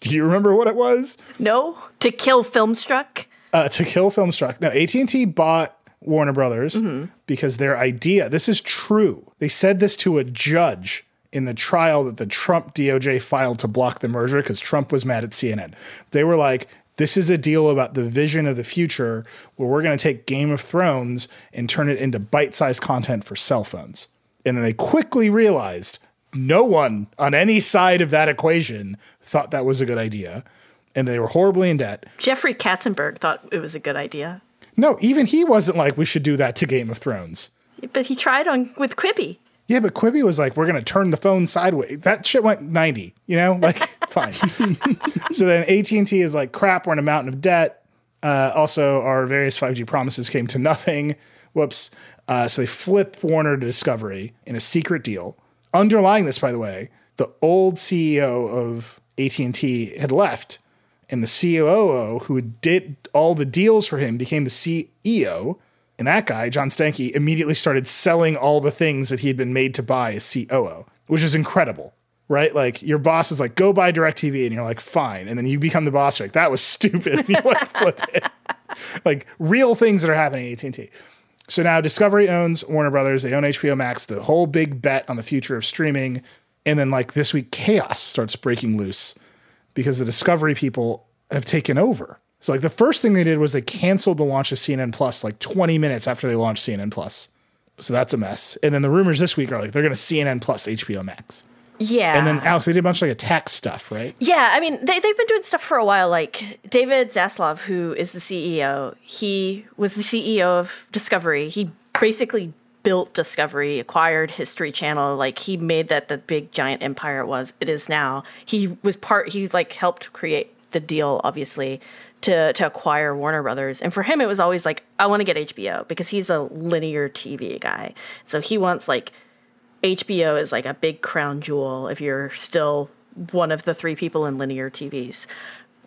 Do you remember what it was? No? To kill Filmstruck? uh, to kill Filmstruck. Now AT and T bought Warner Brothers because their idea. This is true. They said this to a judge in the trial that the Trump DOJ filed to block the merger because Trump was mad at CNN. They were like. This is a deal about the vision of the future where we're going to take Game of Thrones and turn it into bite sized content for cell phones. And then they quickly realized no one on any side of that equation thought that was a good idea. And they were horribly in debt. Jeffrey Katzenberg thought it was a good idea. No, even he wasn't like we should do that to Game of Thrones. But he tried on with Quibi. Yeah, but Quibi was like, we're gonna turn the phone sideways. That shit went ninety. You know, like fine. so then AT and T is like, crap. We're in a mountain of debt. Uh, also, our various five G promises came to nothing. Whoops. Uh, so they flip Warner to Discovery in a secret deal. Underlying this, by the way, the old CEO of AT and T had left, and the COO who did all the deals for him became the CEO. And that guy, John Stankey, immediately started selling all the things that he had been made to buy as COO, which is incredible, right? Like your boss is like, go buy DirecTV, and you're like, fine. And then you become the boss, you're like, that was stupid. And you like flip it. Like real things that are happening at AT&T. So now Discovery owns Warner Brothers. They own HBO Max, the whole big bet on the future of streaming. And then like this week, chaos starts breaking loose because the Discovery people have taken over. So like the first thing they did was they canceled the launch of CNN Plus like 20 minutes after they launched CNN Plus. So that's a mess. And then the rumors this week are like they're going to CNN Plus HBO Max. Yeah. And then Alex, they did a bunch of like attack stuff, right? Yeah, I mean, they, they've been doing stuff for a while. Like David Zaslav, who is the CEO, he was the CEO of Discovery. He basically built Discovery, acquired History Channel. Like he made that the big giant empire it was, it is now. He was part, he like helped create the deal, obviously, to, to acquire Warner Brothers. And for him, it was always like, I want to get HBO because he's a linear TV guy. So he wants like HBO is like a big crown jewel if you're still one of the three people in linear TVs.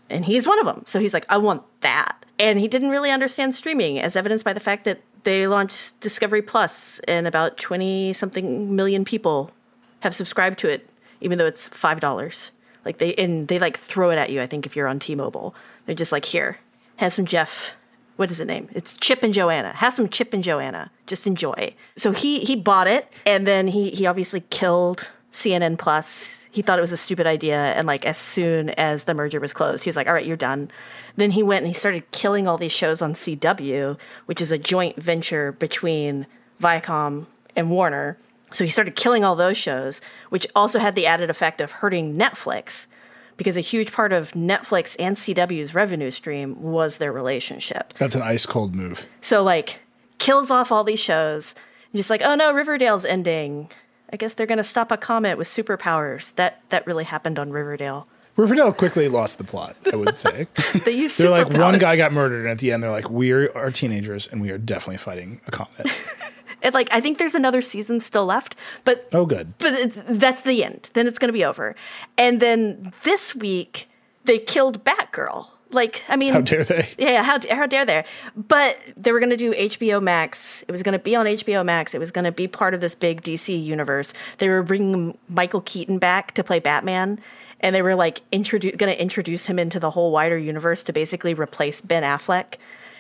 And he's one of them. So he's like, I want that. And he didn't really understand streaming, as evidenced by the fact that they launched Discovery Plus and about 20 something million people have subscribed to it, even though it's $5. Like they, and they like throw it at you, I think, if you're on T Mobile. They're just like, here, have some Jeff what is the name? It's Chip and Joanna. Have some Chip and Joanna. Just enjoy. So he he bought it, and then he he obviously killed CNN Plus. He thought it was a stupid idea, and like as soon as the merger was closed, he was like, "All right, you're done." Then he went and he started killing all these shows on CW, which is a joint venture between Viacom and Warner. So he started killing all those shows, which also had the added effect of hurting Netflix because a huge part of Netflix and CW's revenue stream was their relationship. That's an ice cold move. So like kills off all these shows, just like, oh no, Riverdale's ending. I guess they're gonna stop a comet with superpowers. That that really happened on Riverdale. Riverdale quickly lost the plot, I would say. They use they're like one guy got murdered, and at the end, they're like, "We are teenagers, and we are definitely fighting a comet." And like I think there's another season still left, but Oh, good. but it's that's the end. Then it's going to be over. And then this week they killed Batgirl. Like I mean, How dare they? yeah, how how dare they? But they were going to do HBO Max. It was going to be on HBO Max. It was going to be part of this big DC universe. They were bringing Michael Keaton back to play Batman, and they were like introduce going to introduce him into the whole wider universe to basically replace Ben Affleck.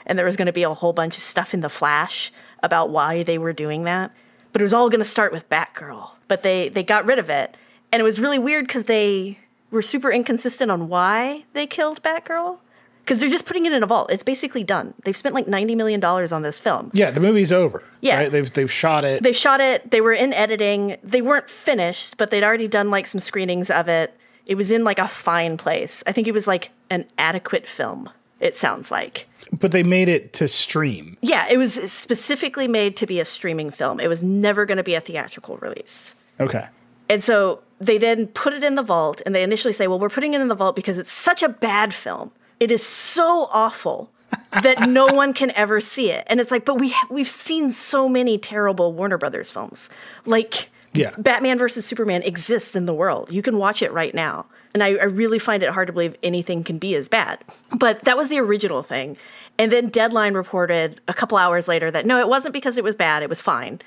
And there was going to be a whole bunch of stuff in the Flash about why they were doing that. But it was all going to start with Batgirl. But they they got rid of it, and it was really weird because they were super inconsistent on why they killed Batgirl. Because they're just putting it in a vault. It's basically done. They've spent like ninety million dollars on this film. Yeah, the movie's over. Yeah. right? they've they've shot it. They shot it. They were in editing. They weren't finished, but they'd already done like some screenings of it. It was in like a fine place. I think it was like an adequate film. It sounds like. But they made it to stream. Yeah, it was specifically made to be a streaming film. It was never going to be a theatrical release. Okay. And so they then put it in the vault, and they initially say, well, we're putting it in the vault because it's such a bad film. It is so awful that no one can ever see it. And it's like, but we we've seen so many terrible Warner Brothers films. Like Yeah. Batman versus Superman exists in the world. You can watch it right now. And I, I really find it hard to believe anything can be as bad. But that was the original thing. And then Deadline reported a couple hours later that no, it wasn't because it was bad, it was fine.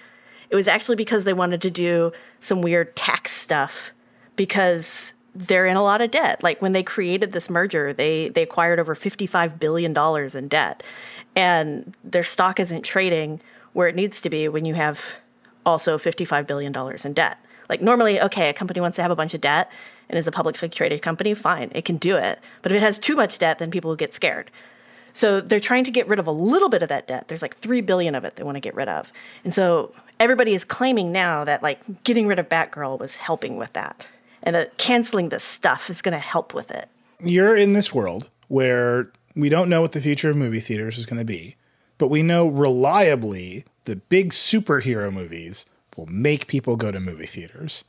It was actually because they wanted to do some weird tax stuff because they're in a lot of debt. Like when they created this merger, they they acquired over 55 billion dollars in debt. And their stock isn't trading where it needs to be when you have also 55 billion dollars in debt. Like normally, okay, a company wants to have a bunch of debt and is a publicly traded company, fine, it can do it. But if it has too much debt, then people will get scared. So they're trying to get rid of a little bit of that debt. There's like 3 billion of it they want to get rid of. And so everybody is claiming now that like getting rid of Batgirl was helping with that. And that canceling this stuff is going to help with it. You're in this world where we don't know what the future of movie theaters is going to be, but we know reliably the big superhero movies will make people go to movie theaters.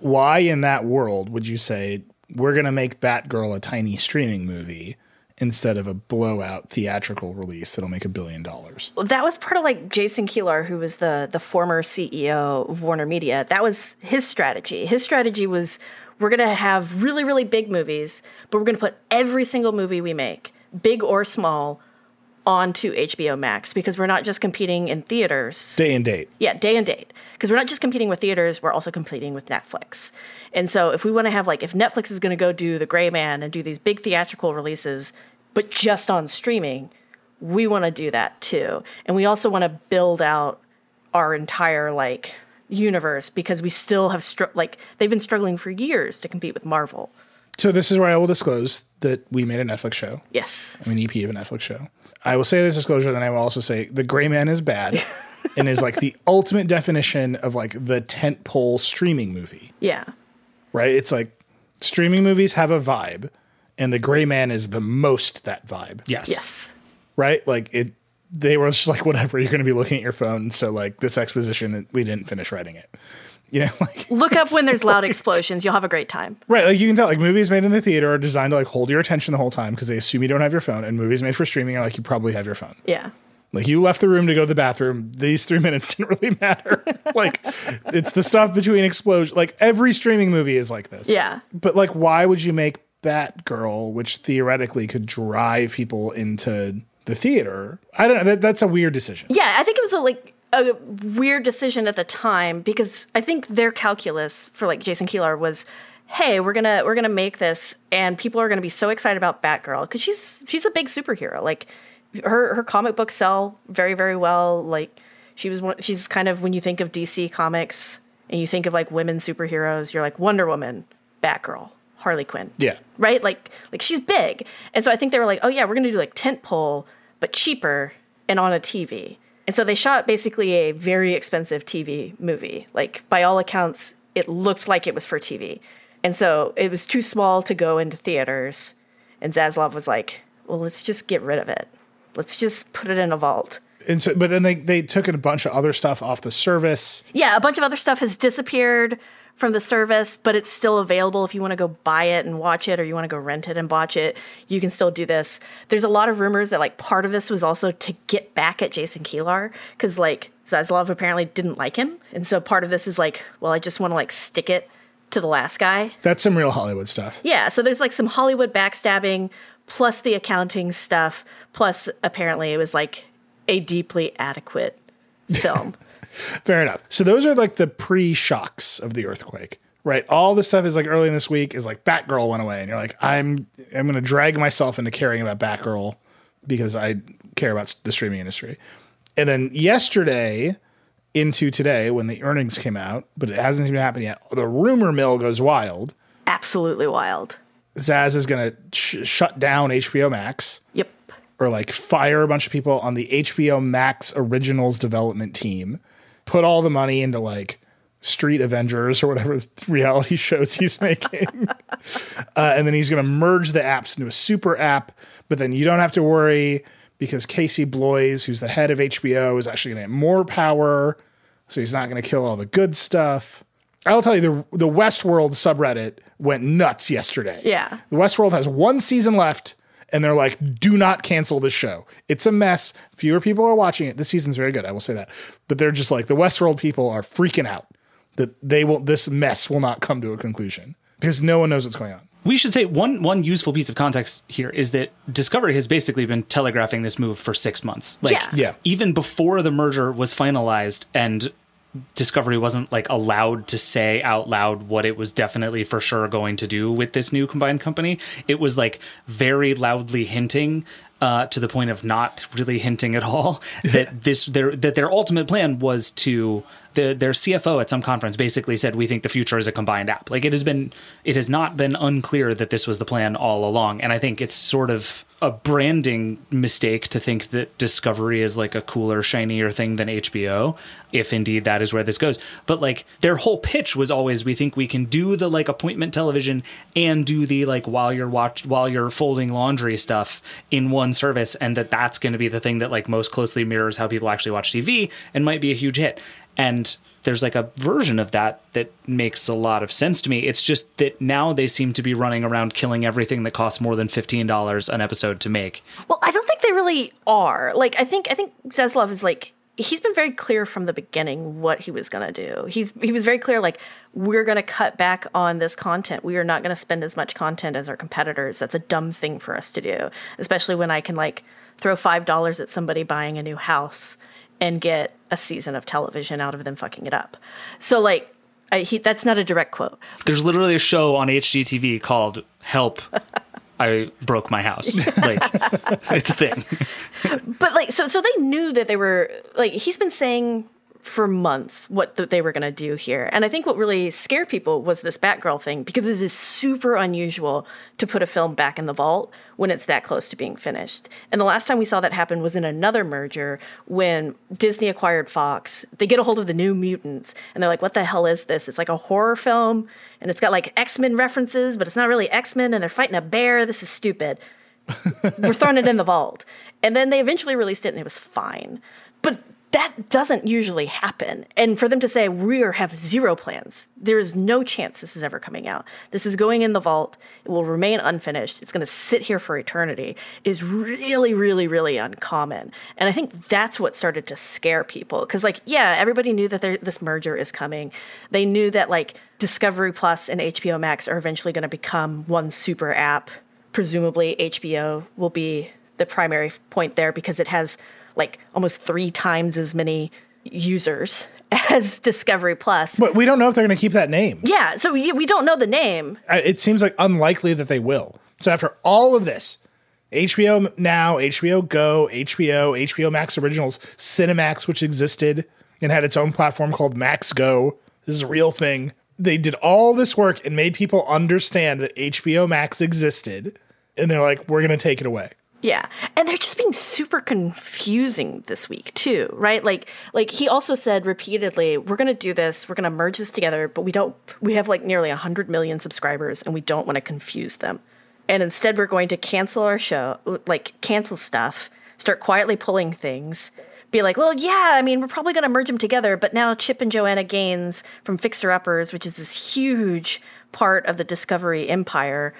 Why in that world would you say we're going to make Batgirl a tiny streaming movie instead of a blowout theatrical release that'll make a billion dollars? Well, that was part of like Jason Kilar, who was the the former CEO of Warner Media. That was his strategy. His strategy was we're going to have really really big movies, but we're going to put every single movie we make, big or small, onto HBO Max because we're not just competing in theaters. Day and date. Yeah, day and date. Because we're not just competing with theaters, we're also competing with Netflix. And so if we want to have like if Netflix is going to go do The Gray Man and do these big theatrical releases but just on streaming, we want to do that too. And we also want to build out our entire like universe because we still have str- like they've been struggling for years to compete with Marvel. So this is where I will disclose that we made a Netflix show. Yes. I'm an EP of a Netflix show. I will say this disclosure, then I will also say the Gray Man is bad and is like the ultimate definition of like the tent pole streaming movie, Yeah. right? It's like streaming movies have a vibe, and the Gray Man is the most that vibe, Yes. Yes. right? Like it, they were just like, whatever, you're going to be looking at your phone. So like this exposition, we didn't finish writing it. You know, like Look up when there's loud explosions. You'll have a great time. Right, like you can tell, like movies made in the theater are designed to like hold your attention the whole time because they assume you don't have your phone, and movies made for streaming are like you probably have your phone. Yeah. Like you left the room to go to the bathroom. These three minutes didn't really matter. like it's the stuff between explosion. Like every streaming movie is like this. Yeah. But like, why would you make Batgirl, which theoretically could drive people into the theater? I don't know. That, that's a weird decision. Yeah, I think it was a like a weird decision at the time because I think their calculus for like Jason Kilar was, hey, we're gonna we're gonna make this and people are gonna be so excited about Batgirl because she's she's a big superhero. Like her her comic books sell very very well. Like she was one, she's kind of when you think of DC comics and you think of like women superheroes, you're like Wonder Woman, Batgirl, Harley Quinn Yeah. right? Like like she's big. And so I think they were like, "Oh yeah, we're going to do like tentpole but cheaper and on a TV." And so they shot basically a very expensive TV movie. Like by all accounts, it looked like it was for TV. And so it was too small to go into theaters. And Zaslav was like, "Well, let's just get rid of it. Let's just put it in a vault." And so, but then they they took a bunch of other stuff off the service. Yeah, a bunch of other stuff has disappeared from the service, but it's still available if you want to go buy it and watch it or you want to go rent it and watch it. You can still do this. There's a lot of rumors that like part of this was also to get back at Jason Kilar cuz like Zaslav apparently didn't like him, and so part of this is like, well, I just want to like stick it to the last guy. That's some real Hollywood stuff. Yeah, so there's like some Hollywood backstabbing plus the accounting stuff, plus apparently it was like a deeply adequate film. Fair enough. So those are like the pre-shocks of the earthquake, right? All this stuff is like early in this week is like Batgirl went away, and you're like, I'm I'm gonna drag myself into caring about Batgirl because I care about the streaming industry. And then yesterday into today, when the earnings came out, but it hasn't even happened yet, the rumor mill goes wild. Absolutely wild. Zaz is gonna sh- shut down HBO Max Yep. or like fire a bunch of people on the HBO Max originals development team, put all the money into like Street Avengers or whatever reality shows he's making. uh, and then he's going to merge the apps into a super app. But then you don't have to worry because Casey Bloys, who's the head of HBO, is actually going to have more power. So he's not going to kill all the good stuff. I'll tell you, the, the Westworld subreddit went nuts yesterday. Yeah. The Westworld has one season left, and they're like, do not cancel this show. It's a mess. Fewer people are watching it. This season's very good, I will say that. But they're just like, the Westworld people are freaking out that they will this mess will not come to a conclusion because no one knows what's going on. We should say one one useful piece of context here is that Discovery has basically been telegraphing this move for six months. Like Yeah. Yeah. even before the merger was finalized and Discovery wasn't like allowed to say out loud what it was definitely for sure going to do with this new combined company. It was like very loudly hinting uh, to the point of not really hinting at all that this their that their ultimate plan was to the, their CFO at some conference basically said we think the future is a combined app. Like it has been it has not been unclear that this was the plan all along and I think it's sort of a branding mistake to think that Discovery is like a cooler shinier thing than HBO if indeed that is where this goes. But like their whole pitch was always we think we can do the like appointment television and do the like while you're watch while you're folding laundry stuff in one service and that that's going to be the thing that like most closely mirrors how people actually watch TV and might be a huge hit. And there's like a version of that that makes a lot of sense to me. It's just that now they seem to be running around killing everything that costs more than $15 an episode to make. Well, I don't think they really are. Like, I think I think Zaslav is like he's been very clear from the beginning what he was going to do. He's he was very clear like we're going to cut back on this content. We are not going to spend as much content as our competitors. That's a dumb thing for us to do, especially when I can like throw $5 at somebody buying a new house and get a season of television out of them fucking it up. So like I, he, that's not a direct quote. There's literally a show on HGTV called Help I Broke My House. Like it's a thing. but like so so they knew that they were like he's been saying for months what th- they were going to do here. And i think what really scared people was this batgirl thing because this is super unusual to put a film back in the vault when it's that close to being finished. And the last time we saw that happen was in another merger when disney acquired fox. They get a hold of the new mutants and they're like what the hell is this? It's like a horror film and it's got like x-men references but it's not really x-men and they're fighting a bear. This is stupid. We're throwing it in the vault. And then they eventually released it and it was fine. But that doesn't usually happen. And for them to say, we have zero plans, there is no chance this is ever coming out. This is going in the vault. It will remain unfinished. It's going to sit here for eternity is really, really, really uncommon. And I think that's what started to scare people. Because, like, yeah, everybody knew that there, this merger is coming. They knew that, like, Discovery Plus and HBO Max are eventually going to become one super app presumably HBO will be the primary point there because it has like almost three times as many users as Discovery Plus. But we don't know if they're going to keep that name. yeah, so we we don't know the name. It seems like unlikely that they will. So after all of this, HBO Now, HBO Go, HBO, HBO Max Originals, Cinemax, which existed and had its own platform called Max Go. This is a real thing. They did all this work and made people understand that HBO Max existed. And they're like, we're going to take it away. Yeah. And they're just being super confusing this week too, right? Like like he also said repeatedly, we're going to do this, we're going to merge this together, but we don't we have like nearly 100 million subscribers and we don't want to confuse them. And instead we're going to cancel our show, like cancel stuff, start quietly pulling things. Be like, well, yeah, I mean, we're probably going to merge them together, but now Chip and Joanna Gaines from Fixer Uppers, which is this huge part of the Discovery empire,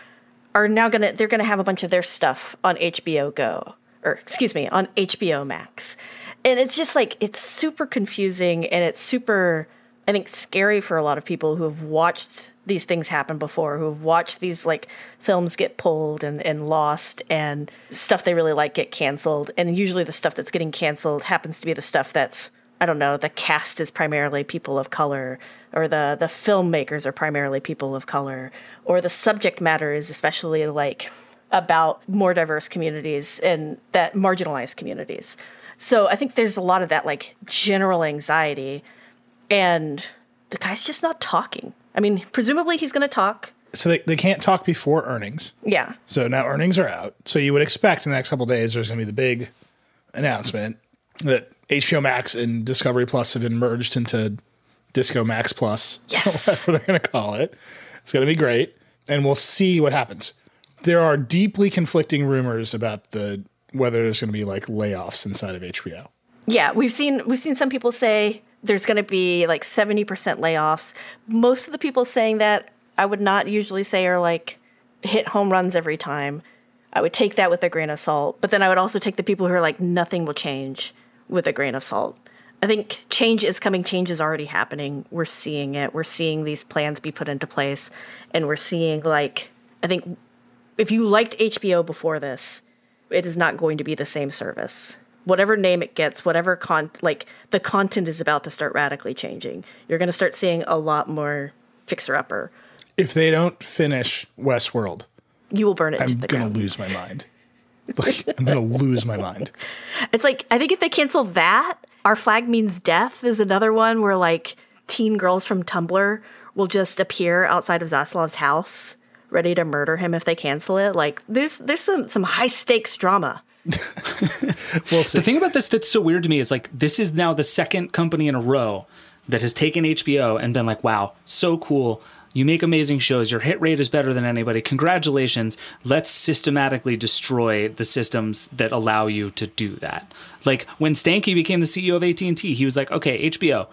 are now gonna they're gonna have a bunch of their stuff on HBO Go or excuse me on HBO Max, and it's just like it's super confusing and it's super i think scary for a lot of people who have watched these things happen before who have watched these like films get pulled and, and lost and stuff they really like get canceled. And usually the stuff that's getting canceled happens to be the stuff that's i don't know the cast is primarily people of color or the the filmmakers are primarily people of color or the subject matter is especially like about more diverse communities and that marginalized communities so i think there's a lot of that like general anxiety and the guy's just not talking i mean presumably he's going to talk So they, they can't talk before earnings. yeah So now earnings are out. So you would expect in the next couple of days there's going to be the big announcement that HBO Max and Discovery Plus have been merged into Disco Max Plus. Yes. whatever they're going to call it. It's going to be great, and we'll see what happens. There are deeply conflicting rumors about the whether there's going to be like layoffs inside of HBO. Yeah, we've seen we've seen some people say there's going to be like 70% layoffs. Most of the people saying that I would not usually say are like hit home runs every time. I would take that with a grain of salt, but then I would also take the people who are like nothing will change with a grain of salt. I think change is coming, change is already happening. We're seeing it. We're seeing these plans be put into place and we're seeing like I think if you liked HBO before this, it is not going to be the same service. Whatever name it gets, whatever con like the content is about to start radically changing. You're going to start seeing a lot more fixer upper. If they don't finish Westworld, You will burn it I'm going to lose my mind. Like, I'm going to lose my mind. It's like I think if they cancel that, our flag means death is another one where like teen girls from Tumblr will just appear outside of Zaslav's house, ready to murder him if they cancel it. Like there's there's some some high stakes drama. We'll see. The thing about this that's so weird to me is like this is now the second company in a row that has taken HBO and been like, wow, so cool. You make amazing shows. Your hit rate is better than anybody. Congratulations. Let's systematically destroy the systems that allow you to do that. Like when Stankey became the CEO of AT&T, he was like, "Okay, HBO,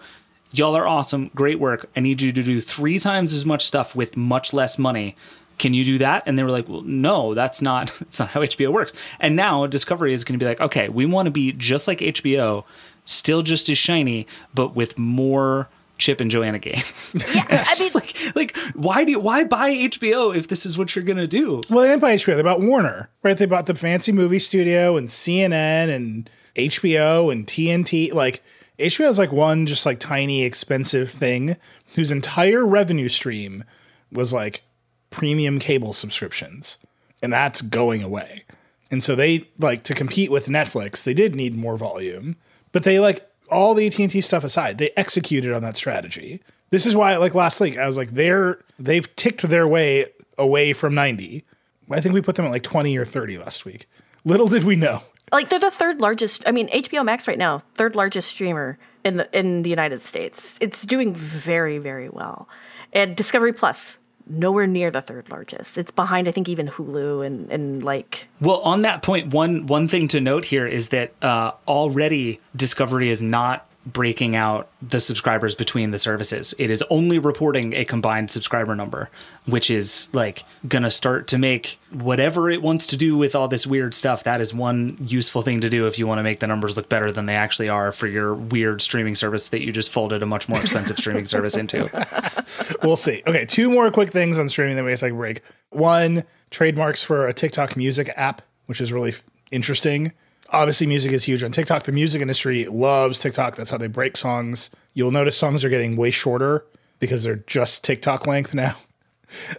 y'all are awesome. Great work. I need you to do 3 times as much stuff with much less money." Can you do that? And they were like, "Well, no, that's not that's not how HBO works." And now Discovery is going to be like, "Okay, we want to be just like HBO, still just as shiny, but with more Chip and Joanna Gaines." Yeah, I mean- like, like why do you, why buy HBO if this is what you're gonna do? Well, they didn't buy HBO. They bought Warner, right? They bought the fancy movie studio and CNN and HBO and TNT. Like HBO is like one just like tiny expensive thing whose entire revenue stream was like premium cable subscriptions, and that's going away. And so they like to compete with Netflix. They did need more volume, but they like all the AT&T stuff aside, they executed on that strategy. This is why like last week I was like they're they've ticked their way away from 90. I think we put them at like 20 or 30 last week. Little did we know. Like they're the third largest. I mean, HBO Max right now, third largest streamer in the in the United States. It's doing very very well, and Discovery Plus nowhere near the third largest. It's behind, I think, even Hulu and and like Well, on that point, one one thing to note here is that uh, already Discovery is not breaking out the subscribers between the services. It is only reporting a combined subscriber number, which is like gonna start to make whatever it wants to do with all this weird stuff. That is one useful thing to do if you want to make the numbers look better than they actually are for your weird streaming service that you just folded a much more expensive streaming service into. We'll see. Okay, two more quick things on streaming, then we have to take a break. One, trademarks for a TikTok music app, which is really interesting. Obviously, music is huge on TikTok. The music industry loves TikTok. That's how they break songs. You'll notice songs are getting way shorter because they're just TikTok length now.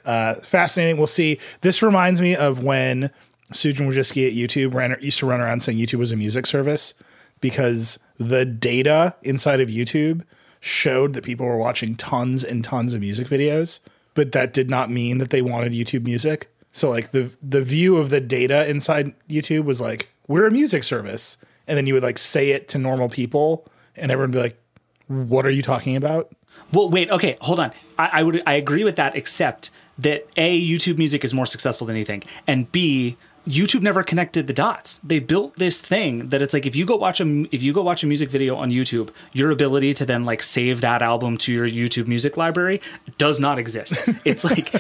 Uh, fascinating. We'll see. This reminds me of when Susan Wojcicki at YouTube ran, used to run around saying YouTube was a music service because the data inside of YouTube showed that people were watching tons and tons of music videos, but that did not mean that they wanted YouTube music. So like the the view of the data inside YouTube was like, we're a music service. And then you would like say it to normal people and everyone would be like, What are you talking about? Well, wait. Okay, hold on. I, I would I agree with that, except that a YouTube Music is more successful than you think, and b YouTube never connected the dots. They built this thing that it's like if you go watch a if you go watch a music video on YouTube, your ability to then like save that album to your YouTube Music library does not exist. It's like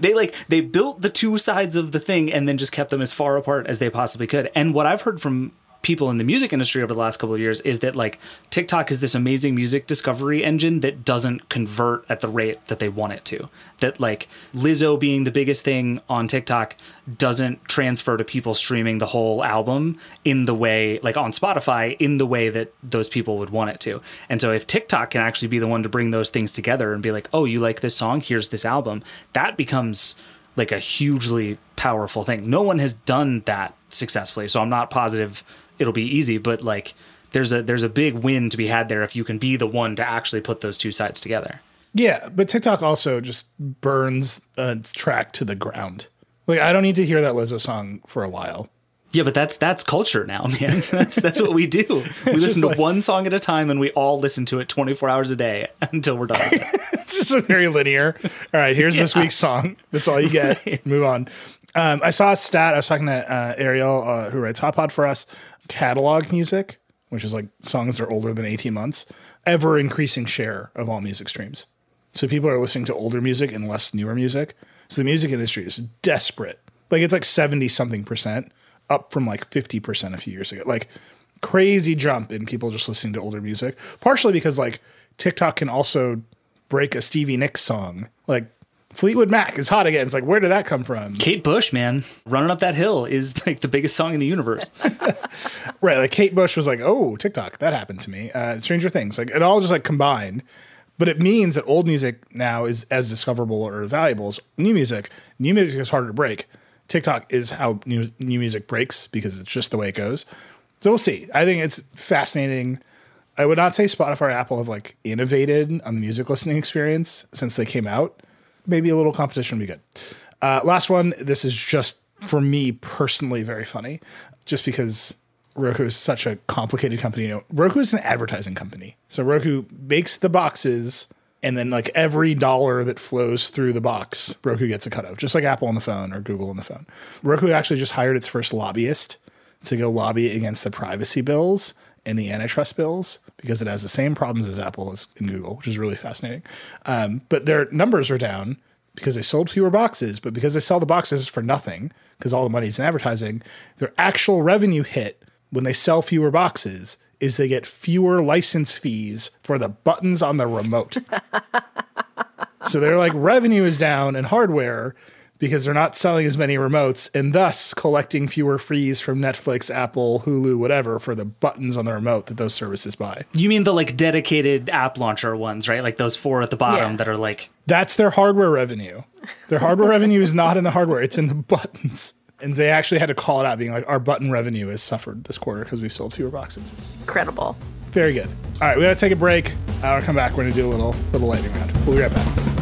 they like they built the two sides of the thing and then just kept them as far apart as they possibly could. And what I've heard from people in the music industry over the last couple of years is that like TikTok is this amazing music discovery engine that doesn't convert at the rate that they want it to. That like Lizzo being the biggest thing on TikTok doesn't transfer to people streaming the whole album in the way like on Spotify in the way that those people would want it to. And so if TikTok can actually be the one to bring those things together and be like, "Oh, you like this song? Here's this album." That becomes like a hugely powerful thing. No one has done that successfully. So I'm not positive it'll be easy, but like there's a there's a big win to be had there if you can be the one to actually put those two sides together. Yeah, but TikTok also just burns a track to the ground. Like I don't need to hear that Lizzo song for a while. Yeah, but that's that's culture now, man. That's that's what we do. We listen to like- one song at a time, and we all listen to it 24 hours a day until we're done. With it. It's just a very linear. All right, here's this week's song. That's all you get. Move on. Um, I saw a stat. I was talking to uh, Ariel, uh, who writes Hot Pod for us. Catalog music, which is like songs that are older than 18 months, ever increasing share of all music streams. So people are listening to older music and less newer music. So the music industry is desperate. Like it's like 70 something percent up from like 50% a few years ago. Like crazy jump in people just listening to older music. Partially because like TikTok can also break a Stevie Nicks song. Like Fleetwood Mac is hot again. It's like where did that come from? Kate Bush, man, running up that hill is like the biggest song in the universe. Right, like Kate Bush was like, "Oh, TikTok, that happened to me." Uh, Stranger Things, like it all just like combined, but it means that old music now is as discoverable or valuable as new music. New music is harder to break. TikTok is how new new music breaks because it's just the way it goes. So we'll see. I think it's fascinating. I would not say Spotify or Apple have like innovated on the music listening experience since they came out. Maybe a little competition would be good. Uh, last one. This is just for me personally very funny, just because Roku is such a complicated company. You know, Roku is an advertising company, so Roku makes the boxes, and then like every dollar that flows through the box, Roku gets a cut of, just like Apple on the phone or Google on the phone. Roku actually just hired its first lobbyist to go lobby against the privacy bills and the antitrust bills because it has the same problems as Apple in Google, which is really fascinating. Um, but their numbers are down because they sold fewer boxes, but because they sell the boxes for nothing, because all the money's in advertising, their actual revenue hit when they sell fewer boxes is they get fewer license fees for the buttons on the remote. so they're like revenue is down in hardware because they're not selling as many remotes and thus collecting fewer fees from Netflix, Apple, Hulu, whatever for the buttons on the remote that those services buy. You mean the like dedicated app launcher ones, right? Like those four at the bottom Yeah. that are like That's their hardware revenue. Their hardware revenue is not in the hardware, it's in the buttons. And they actually had to call it out, being like, our button revenue has suffered this quarter because we've sold fewer boxes. Incredible. Very good. All right, we gotta take a break. I'll come back. We're gonna do a little little lightning round. We'll be right back.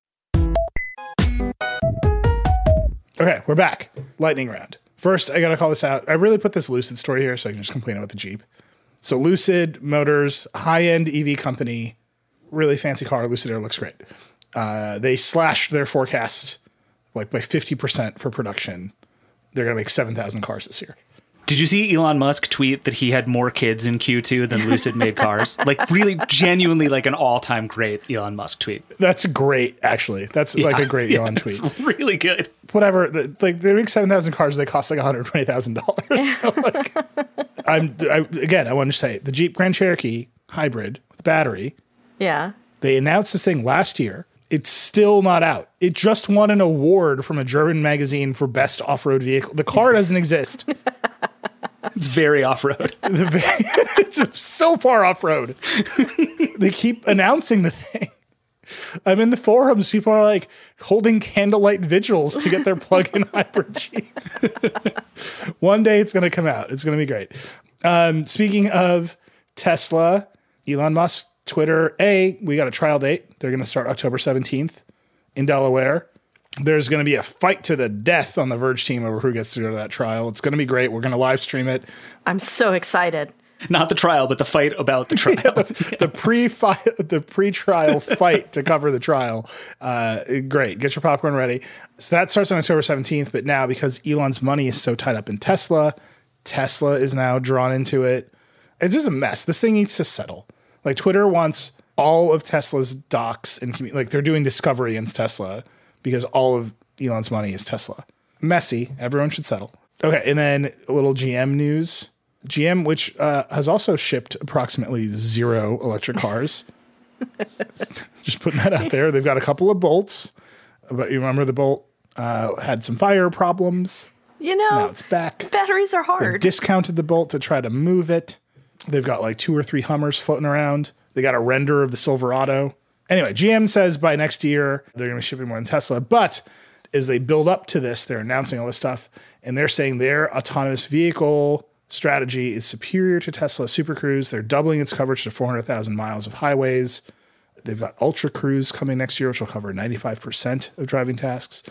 Okay, we're back. Lightning round. First, I gotta call this out. I really put this Lucid story here so I can just complain about the Jeep. So Lucid Motors, high-end EV company, really fancy car. Lucid Air looks great. Uh, they slashed their forecast like by fifty percent for production. They're gonna make seven thousand cars this year. Did you see Elon Musk tweet that he had more kids in Q2 than Lucid made cars? like really genuinely like an all-time great Elon Musk tweet. That's great, actually. That's like a great Yeah, Elon it's tweet. Really good. whatever. the- Like they make seven thousand cars, they cost like one hundred twenty thousand dollars. So like, I'm I, again, I want to say the Jeep Grand Cherokee hybrid with battery. Yeah. They announced this thing last year. It's still not out. It just won an award from a German magazine for best off-road vehicle. The car doesn't exist. It's very off road. It's so far off-road. they keep announcing the thing. I'm in the forums. People are like holding candlelight vigils to get their plug-in hybrid Jeep. One day it's going to come out. It's going to be great. Um, speaking of Tesla, Elon Musk, Twitter. A, we got a trial date. They're going to start October 17th in Delaware. There's going to be a fight to the death on the Verge team over who gets to go to that trial. It's going to be great. We're going to live stream it. I'm so excited. Not the trial, but the fight about the trial. the pre the pre trial fight to cover the trial. Uh, great, get your popcorn ready. So that starts on October seventeenth. But now because Elon's money is so tied up in Tesla, Tesla is now drawn into it. It's just a mess. This thing needs to settle. Like Twitter wants all of Tesla's docs and commu- like they're doing discovery against Tesla because all of Elon's money is Tesla. Messy. Everyone should settle. Okay, and then a little GM news. GM, which uh, has also shipped approximately zero electric cars. Just putting that out there. They've got a couple of bolts, but you remember the bolt uh, had some fire problems. You know, Now it's back. batteries are They've hard. discounted the bolt to try to move it. They've got like two or three Hummers floating around. They got a render of the Silverado. Anyway, GM says by next year they're going to be shipping more than Tesla. But as they build up to this, they're announcing all this stuff and they're saying their autonomous vehicle strategy is superior to Tesla Super Cruise. They're doubling its coverage to 400,000 miles of highways. They've got Ultra Cruise coming next year, which will cover 95% of driving tasks.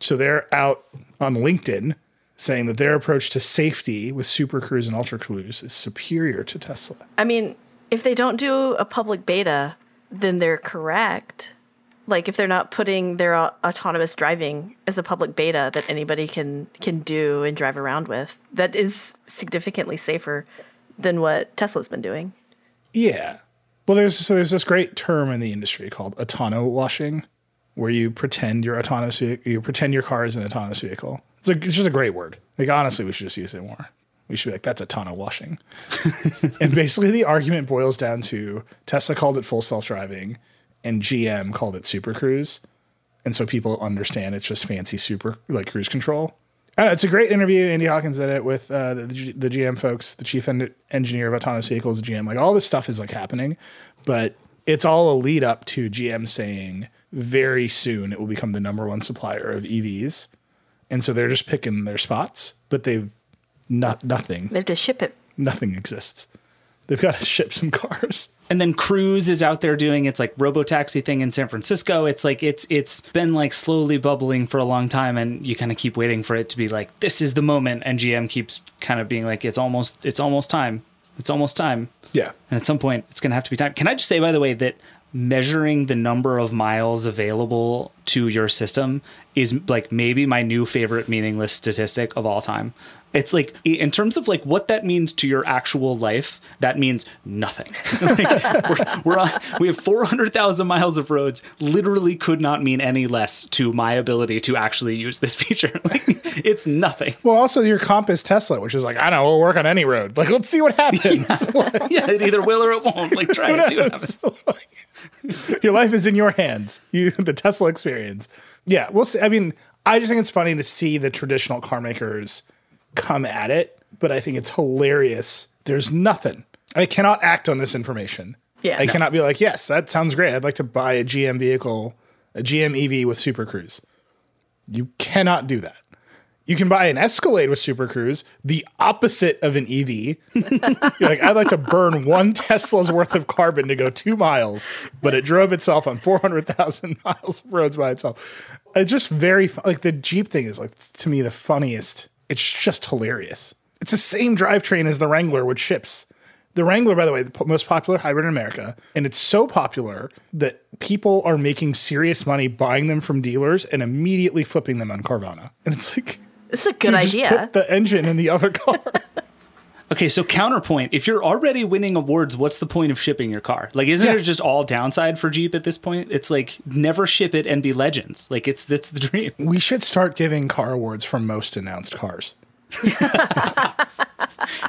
So they're out on LinkedIn saying that their approach to safety with Super Cruise and Ultra Cruise is superior to Tesla. I mean, if they don't do a public beta, then they're correct. Like if they're not putting their au- autonomous driving as a public beta that anybody can can do and drive around with, that is significantly safer than what Tesla's been doing. Yeah. Well, there's so there's this great term in the industry called autonowashing, where you pretend your autonomous you pretend your car is an autonomous vehicle. It's, a, it's just a great word. Like honestly, we should just use it more. We should be like that's autonowashing. and basically, the argument boils down to Tesla called it full self driving, and GM called it Super Cruise, and so people understand it's just fancy super like cruise control. Know, it's a great interview. Andy Hawkins did it with uh, the, G- the GM folks, the chief en- engineer of autonomous vehicles, GM. Like all this stuff is like happening, but it's all a lead up to GM saying very soon it will become the number one supplier of EVs, and so they're just picking their spots, but they've not nothing, They have to ship it. nothing exists. They've got to ship some cars. and then Cruise is out there doing its like robo taxi thing in San Francisco. It's like it's it's been like slowly bubbling for a long time, and you kind of keep waiting for it to be like this is the moment. And GM keeps kind of being like it's almost it's almost time. It's almost time. Yeah, And at some point, it's going to have to be time. Can I just say, by the way, that measuring the number of miles available to your system is like maybe my new favorite meaningless statistic of all time. It's like, in terms of like what that means to your actual life, that means nothing. like, we're, we're on, we have 400,000 miles of roads, literally could not mean any less to my ability to actually use this feature. Like, it's nothing. Well, also your comp is Tesla, which is like I don't know, we'll work on any road. Like let's see what happens. Yeah, it either will or it won't. Like, try it, see what happens. your life is in your hands. You the Tesla experience. Yeah, we'll see. I mean, I just think it's funny to see the traditional car makers come at it, but I think it's hilarious. There's nothing. I cannot act on this information. Yeah. I No. cannot be like, yes, that sounds great. I'd like to buy a GM vehicle, a GM EV with Super Cruise. You cannot do that. You can buy an Escalade with Super Cruise, the opposite of an EV. You're like, I'd like to burn one Tesla's worth of carbon to go two miles, but it drove itself on 400,000 miles of roads by itself. It's just very, like, the Jeep thing is, like, to me, the funniest. It's just hilarious. It's the same drivetrain as the Wrangler, which ships. The Wrangler, by the way, the most popular hybrid in America, and it's so popular that people are making serious money buying them from dealers and immediately flipping them on Carvana. And it's like, It's a good dude, just idea. put the engine in the other car. Okay, so counterpoint. If you're already winning awards, what's the point of shipping your car? Like, isn't Yeah. it just all downside for Jeep at this point? It's like never ship it and be legends. Like it's that's the dream. we should start giving car awards for most announced cars.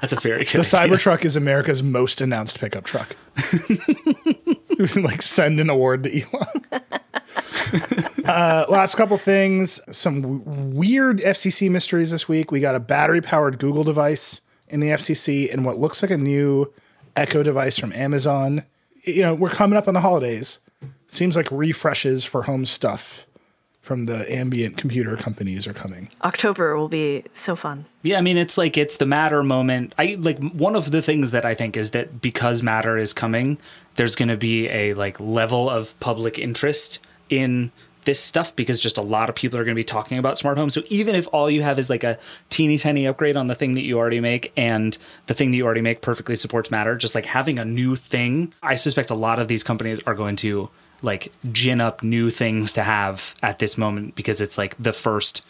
That's a very good The idea. Cybertruck is America's most announced pickup truck. Like send an award to Elon. uh, last couple things. Some w- weird FCC mysteries this week. We got a battery powered Google device in the FCC and what looks like a new Echo device from Amazon. You know, we're coming up on the holidays. seems like refreshes for home stuff from the ambient computer companies are coming. October will be so fun. Yeah, I mean it's like it's the matter moment. I like one of the things that I think is that because matter is coming, there's going to be a like level of public interest in this stuff because just a lot of people are going to be talking about smart homes. So even if all you have is like a teeny tiny upgrade on the thing that you already make and the thing that you already make perfectly supports matter, just like having a new thing, I suspect a lot of these companies are going to like gin up new things to have at this moment because it's like the first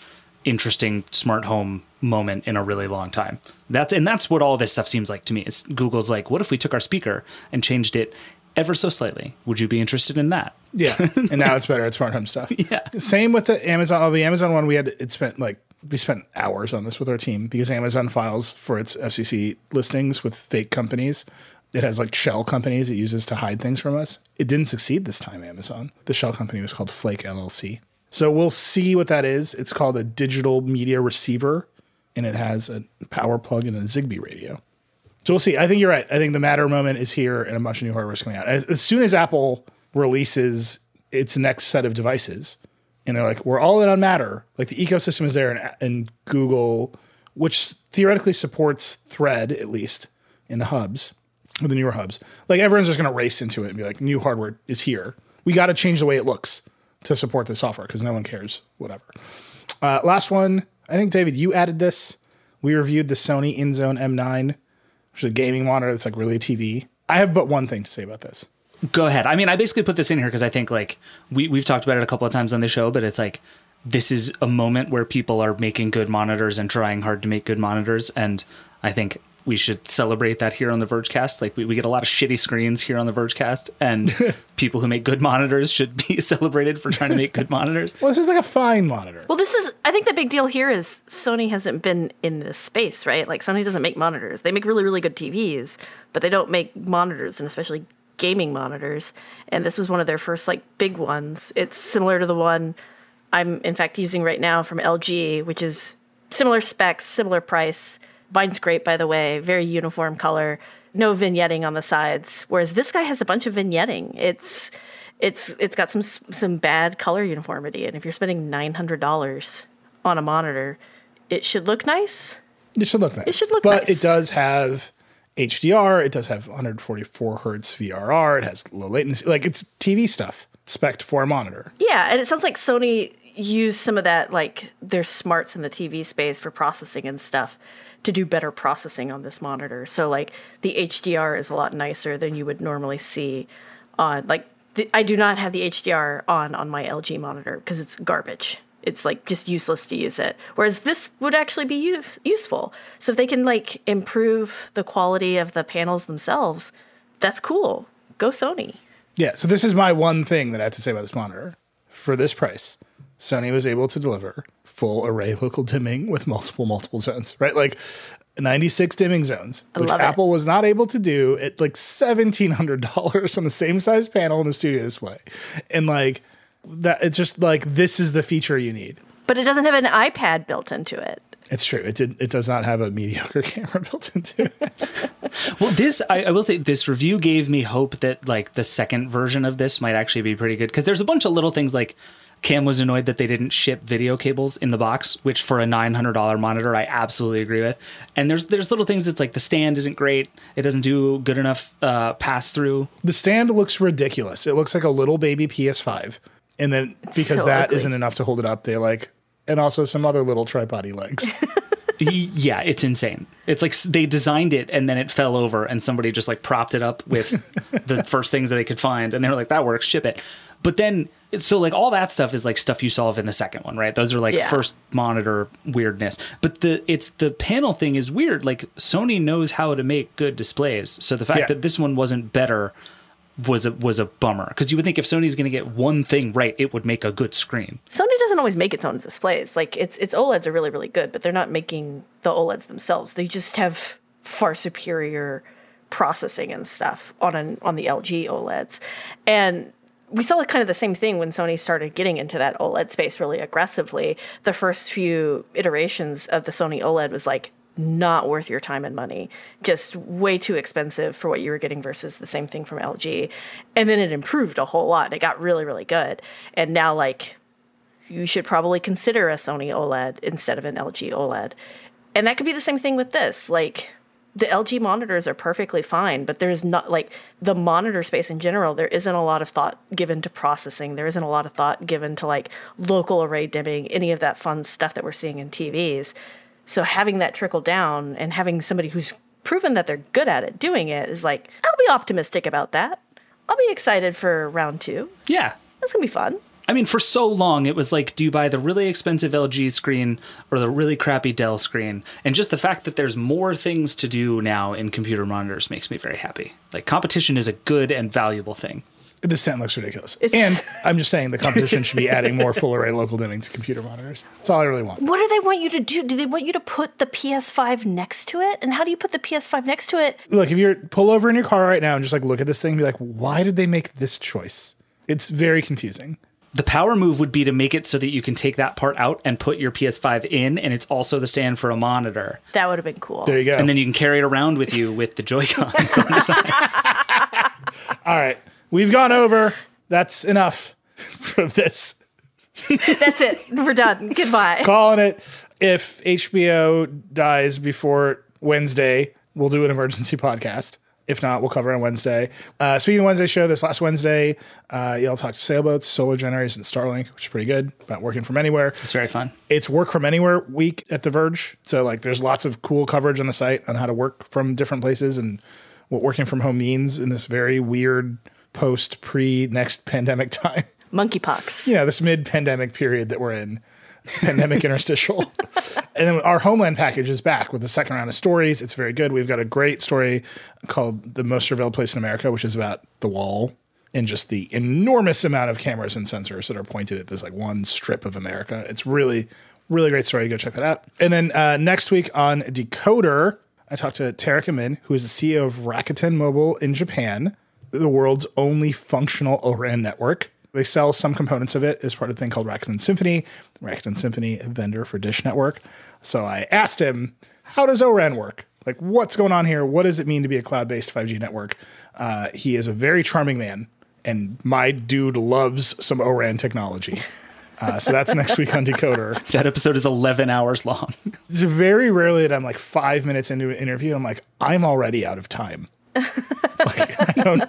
interesting smart home moment in a really long time. That's and that's what all this stuff seems like to me. Is Google's like, what if we took our speaker and changed it ever so slightly? Would you be interested in that? Yeah, and now it's better at smart home stuff. Yeah. Same with the Amazon. Oh, the Amazon one we had it spent like we spent hours on this with our team because Amazon files for its FCC listings with fake companies. It has like shell companies it uses to hide things from us. It didn't succeed this time. Amazon. The shell company was called Flake LLC. So we'll see what that is. It's called a digital media receiver, and it has a power plug and a Zigbee radio. So we'll see. I think you're right. I think the Matter moment is here, and a bunch of new hardware is coming out. As, as soon as Apple releases its next set of devices, and they're like, we're all in on Matter. Like the ecosystem is there, and, and Google, which theoretically supports Thread at least in the hubs, or the newer hubs. Like everyone's just going to race into it and be like, new hardware is here. We got to change the way it looks to support the software because no one cares. Whatever. Uh, last one. I think David, you added this. We reviewed the Sony InZone M9, which is a gaming monitor that's like really a TV. I have but one thing to say about this. Go ahead. I mean, I basically put this in here because I think like we we've talked about it a couple of times on the show, but it's like this is a moment where people are making good monitors and trying hard to make good monitors, and I think we should celebrate that here on the Vergecast. Like we, we get a lot of shitty screens here on the Vergecast, and people who make good monitors should be celebrated for trying to make good monitors. Well, this is like a fine monitor. Well, this is, I think the big deal here is Sony hasn't been in this space, right? Like, Sony doesn't make monitors. They make really, really good TVs, but they don't make monitors, and especially gaming monitors. And this was one of their first, like, big ones. It's similar to the one I'm, in fact, using right now from LG, which is similar specs, similar price. Mine's great, by the way, very uniform color, no vignetting on the sides. Whereas this guy has a bunch of vignetting. It's it's it's got some some bad color uniformity, and if you're spending nine hundred dollars on a monitor, it should look nice. It should look nice. It should look but nice. it does have HDR. It does have 144 hertz VRR. It has low latency. Like it's TV stuff, spec for a monitor. Yeah, and it sounds like Sony used some of that, like their smarts in the TV space for processing and stuff, to do better processing on this monitor. So like the HDR is a lot nicer than you would normally see on like I do not have the HDR on on my LG monitor because it's garbage. It's like just useless to use it. Whereas this would actually be use, useful. So if they can like improve the quality of the panels themselves, that's cool. Go Sony. Yeah. So this is my one thing that I have to say about this monitor. For this price, Sony was able to deliver full array local dimming with multiple multiple zones. Right, like. 96 dimming zones, which love it. Apple was not able to do at like $1,700 on the same size panel in the studio display. And like that, it's just like this is the feature you need. But it doesn't have an iPad built into it. It's true. It did. It does not have a mediocre camera built into it. Well, this I, I will say this review gave me hope that like the second version of this might actually be pretty good because there's a bunch of little things like Cam was annoyed that they didn't ship video cables in the box, which for a nine hundred dollar monitor I absolutely agree with. And there's there's little things It's like the stand isn't great, it doesn't do good enough uh, pass through. The stand looks ridiculous. It looks like a little baby PS5, and then because so that ugly. not enough to hold it up, they like, and also some other little tripody legs. yeah, it's insane. It's like they designed it and then it fell over and somebody just like propped it up with the first things that they could find and they were like that works, ship it. But then so like all that stuff is like stuff you solve in the second one, right? Those are like Yeah. first monitor weirdness. But the it's the panel thing is weird. Like Sony knows how to make good displays. So the fact Yeah. that this one wasn't better was a was a bummer because you would think if Sony's going to get one thing right, it would make a good screen. Sony doesn't always make its own displays. Like its its OLEDs are really really good, but they're not making the OLEDs themselves. They just have far superior processing and stuff on an on the LG OLEDs. And we saw kind of the same thing when Sony started getting into that OLED space really aggressively. The first few iterations of the Sony OLED was like not worth your time and money, just way too expensive for what you were getting versus the same thing from LG. And then it improved a whole lot. It got really, really good. And now, like, you should probably consider a Sony OLED instead of an LG OLED. And that could be the same thing with this. Like, the LG monitors are perfectly fine, but there's not like the monitor space in general, there isn't a lot of thought given to processing. There isn't a lot of thought given to like local array dimming, any of that fun stuff that we're seeing in TVs. So having that trickle down and having somebody who's proven that they're good at it doing it is like, I'll be optimistic about that. I'll be excited for round two. Yeah. That's gonna be fun. I mean, for so long, it was like, do you buy the really expensive LG screen or the really crappy Dell screen? And just the fact that there's more things to do now in computer monitors makes me very happy. Like, competition is a good and valuable thing. This sound looks ridiculous. It's- and I'm just saying the competition should be adding more full array local dimming to computer monitors. That's all I really want. What do they want you to do? Do they want you to put the PS5 next to it? And how do you put the PS5 next to it? Look, if you're pull over in your car right now and just like look at this thing, and be like, why did they make this choice? It's very confusing. The power move would be to make it so that you can take that part out and put your PS5 in, and it's also the stand for a monitor. That would have been cool. There you go. And then you can carry it around with you with the Joy-Cons on the sides. all right, we've gone over. That's enough of this. That's it. We're done. Goodbye. Calling it. If HBO dies before Wednesday, we'll do an emergency podcast. If not, we'll cover it on Wednesday. Uh, speaking of Wednesday show, this last Wednesday, uh, y'all talked sailboats, solar generators, and Starlink, which is pretty good about working from anywhere. It's very fun. It's work from anywhere week at The Verge. So like there's lots of cool coverage on the site on how to work from different places and what working from home means in this very weird post pre next pandemic time. Monkeypox. You know, this mid pandemic period that we're in. Pandemic interstitial. And then our Homeland package is back with the second round of stories. It's very good. We've got a great story called The Most Surveilled Place in America, which is about the wall and just the enormous amount of cameras and sensors that are pointed at this like one strip of America. It's really, really great story. Go check that out. And then uh, next week on Decoder, I talked to Tareq Amin, who is the CEO of Rakuten Mobile in Japan, the world's only functional ORAN network. They sell some components of it as part of a thing called Rakuten Symphony. Rakuten Symphony, a vendor for Dish Network. So I asked him, how does ORAN work? Like, what's going on here? What does it mean to be a cloud based 5G network? Uh, he is a very charming man, and my dude loves some ORAN technology. Uh, so that's next week on Decoder. That episode is 11 hours long. It's very rarely that I'm like five minutes into an interview and I'm like, I'm already out of time. Like, I don't,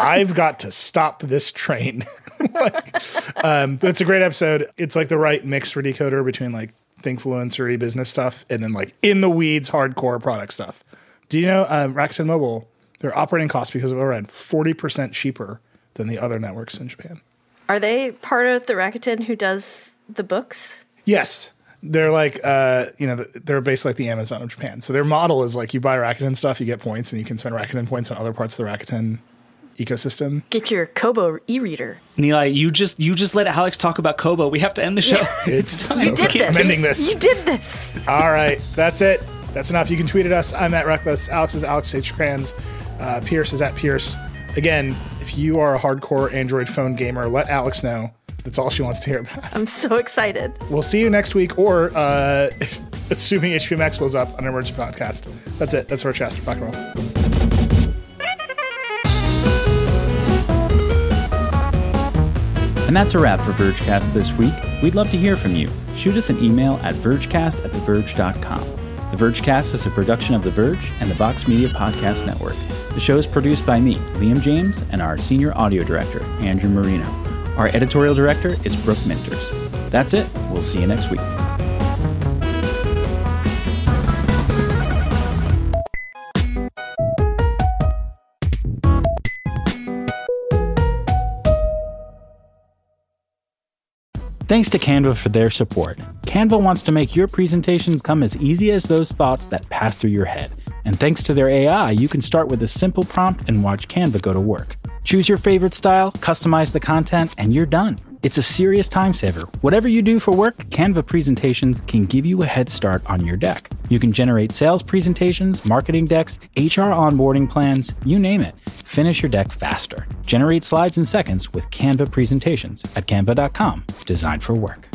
I've got to stop this train. like, um, but it's a great episode. It's like the right mix for decoder between like thinkfluencery business stuff and then like in the weeds hardcore product stuff. Do you know um, Rakuten Mobile? Their operating costs because of ORAN forty percent cheaper than the other networks in Japan. Are they part of the Rakuten who does the books? Yes. They're like, uh, you know, they're basically like the Amazon of Japan. So their model is like you buy Rakuten stuff, you get points, and you can spend Rakuten points on other parts of the Rakuten ecosystem. Get your Kobo e-reader. Nilay, you just you just let Alex talk about Kobo. We have to end the show. It's, You it's You did this. I'm ending this. You did this. All right, that's it. That's enough. You can tweet at us. I'm at Reckless. Alex is Alex H. Cranz. Uh, Pierce is at Pierce. Again, if you are a hardcore Android phone gamer, let Alex know. That's all she wants to hear about. I'm so excited. We'll see you next week, or uh, assuming HBO Max was up on an emergency podcast. That's it. That's our Chester. Rock and roll. And that's a wrap for Vergecast this week. We'd love to hear from you. Shoot us an email at vergecast at theverge.com. The Vergecast is a production of The Verge and the Vox Media Podcast Network. The show is produced by me, Liam James, and our senior audio director, Andrew Marino. Our editorial director is Brooke Minters. That's it. We'll see you next week. Thanks to Canva for their support. Canva wants to make your presentations come as easy as those thoughts that pass through your head. And thanks to their AI, you can start with a simple prompt and watch Canva go to work. Choose your favorite style, customize the content, and you're done. It's a serious time saver. Whatever you do for work, Canva presentations can give you a head start on your deck. You can generate sales presentations, marketing decks, HR onboarding plans, you name it. Finish your deck faster. Generate slides in seconds with Canva presentations at canva.com, designed for work.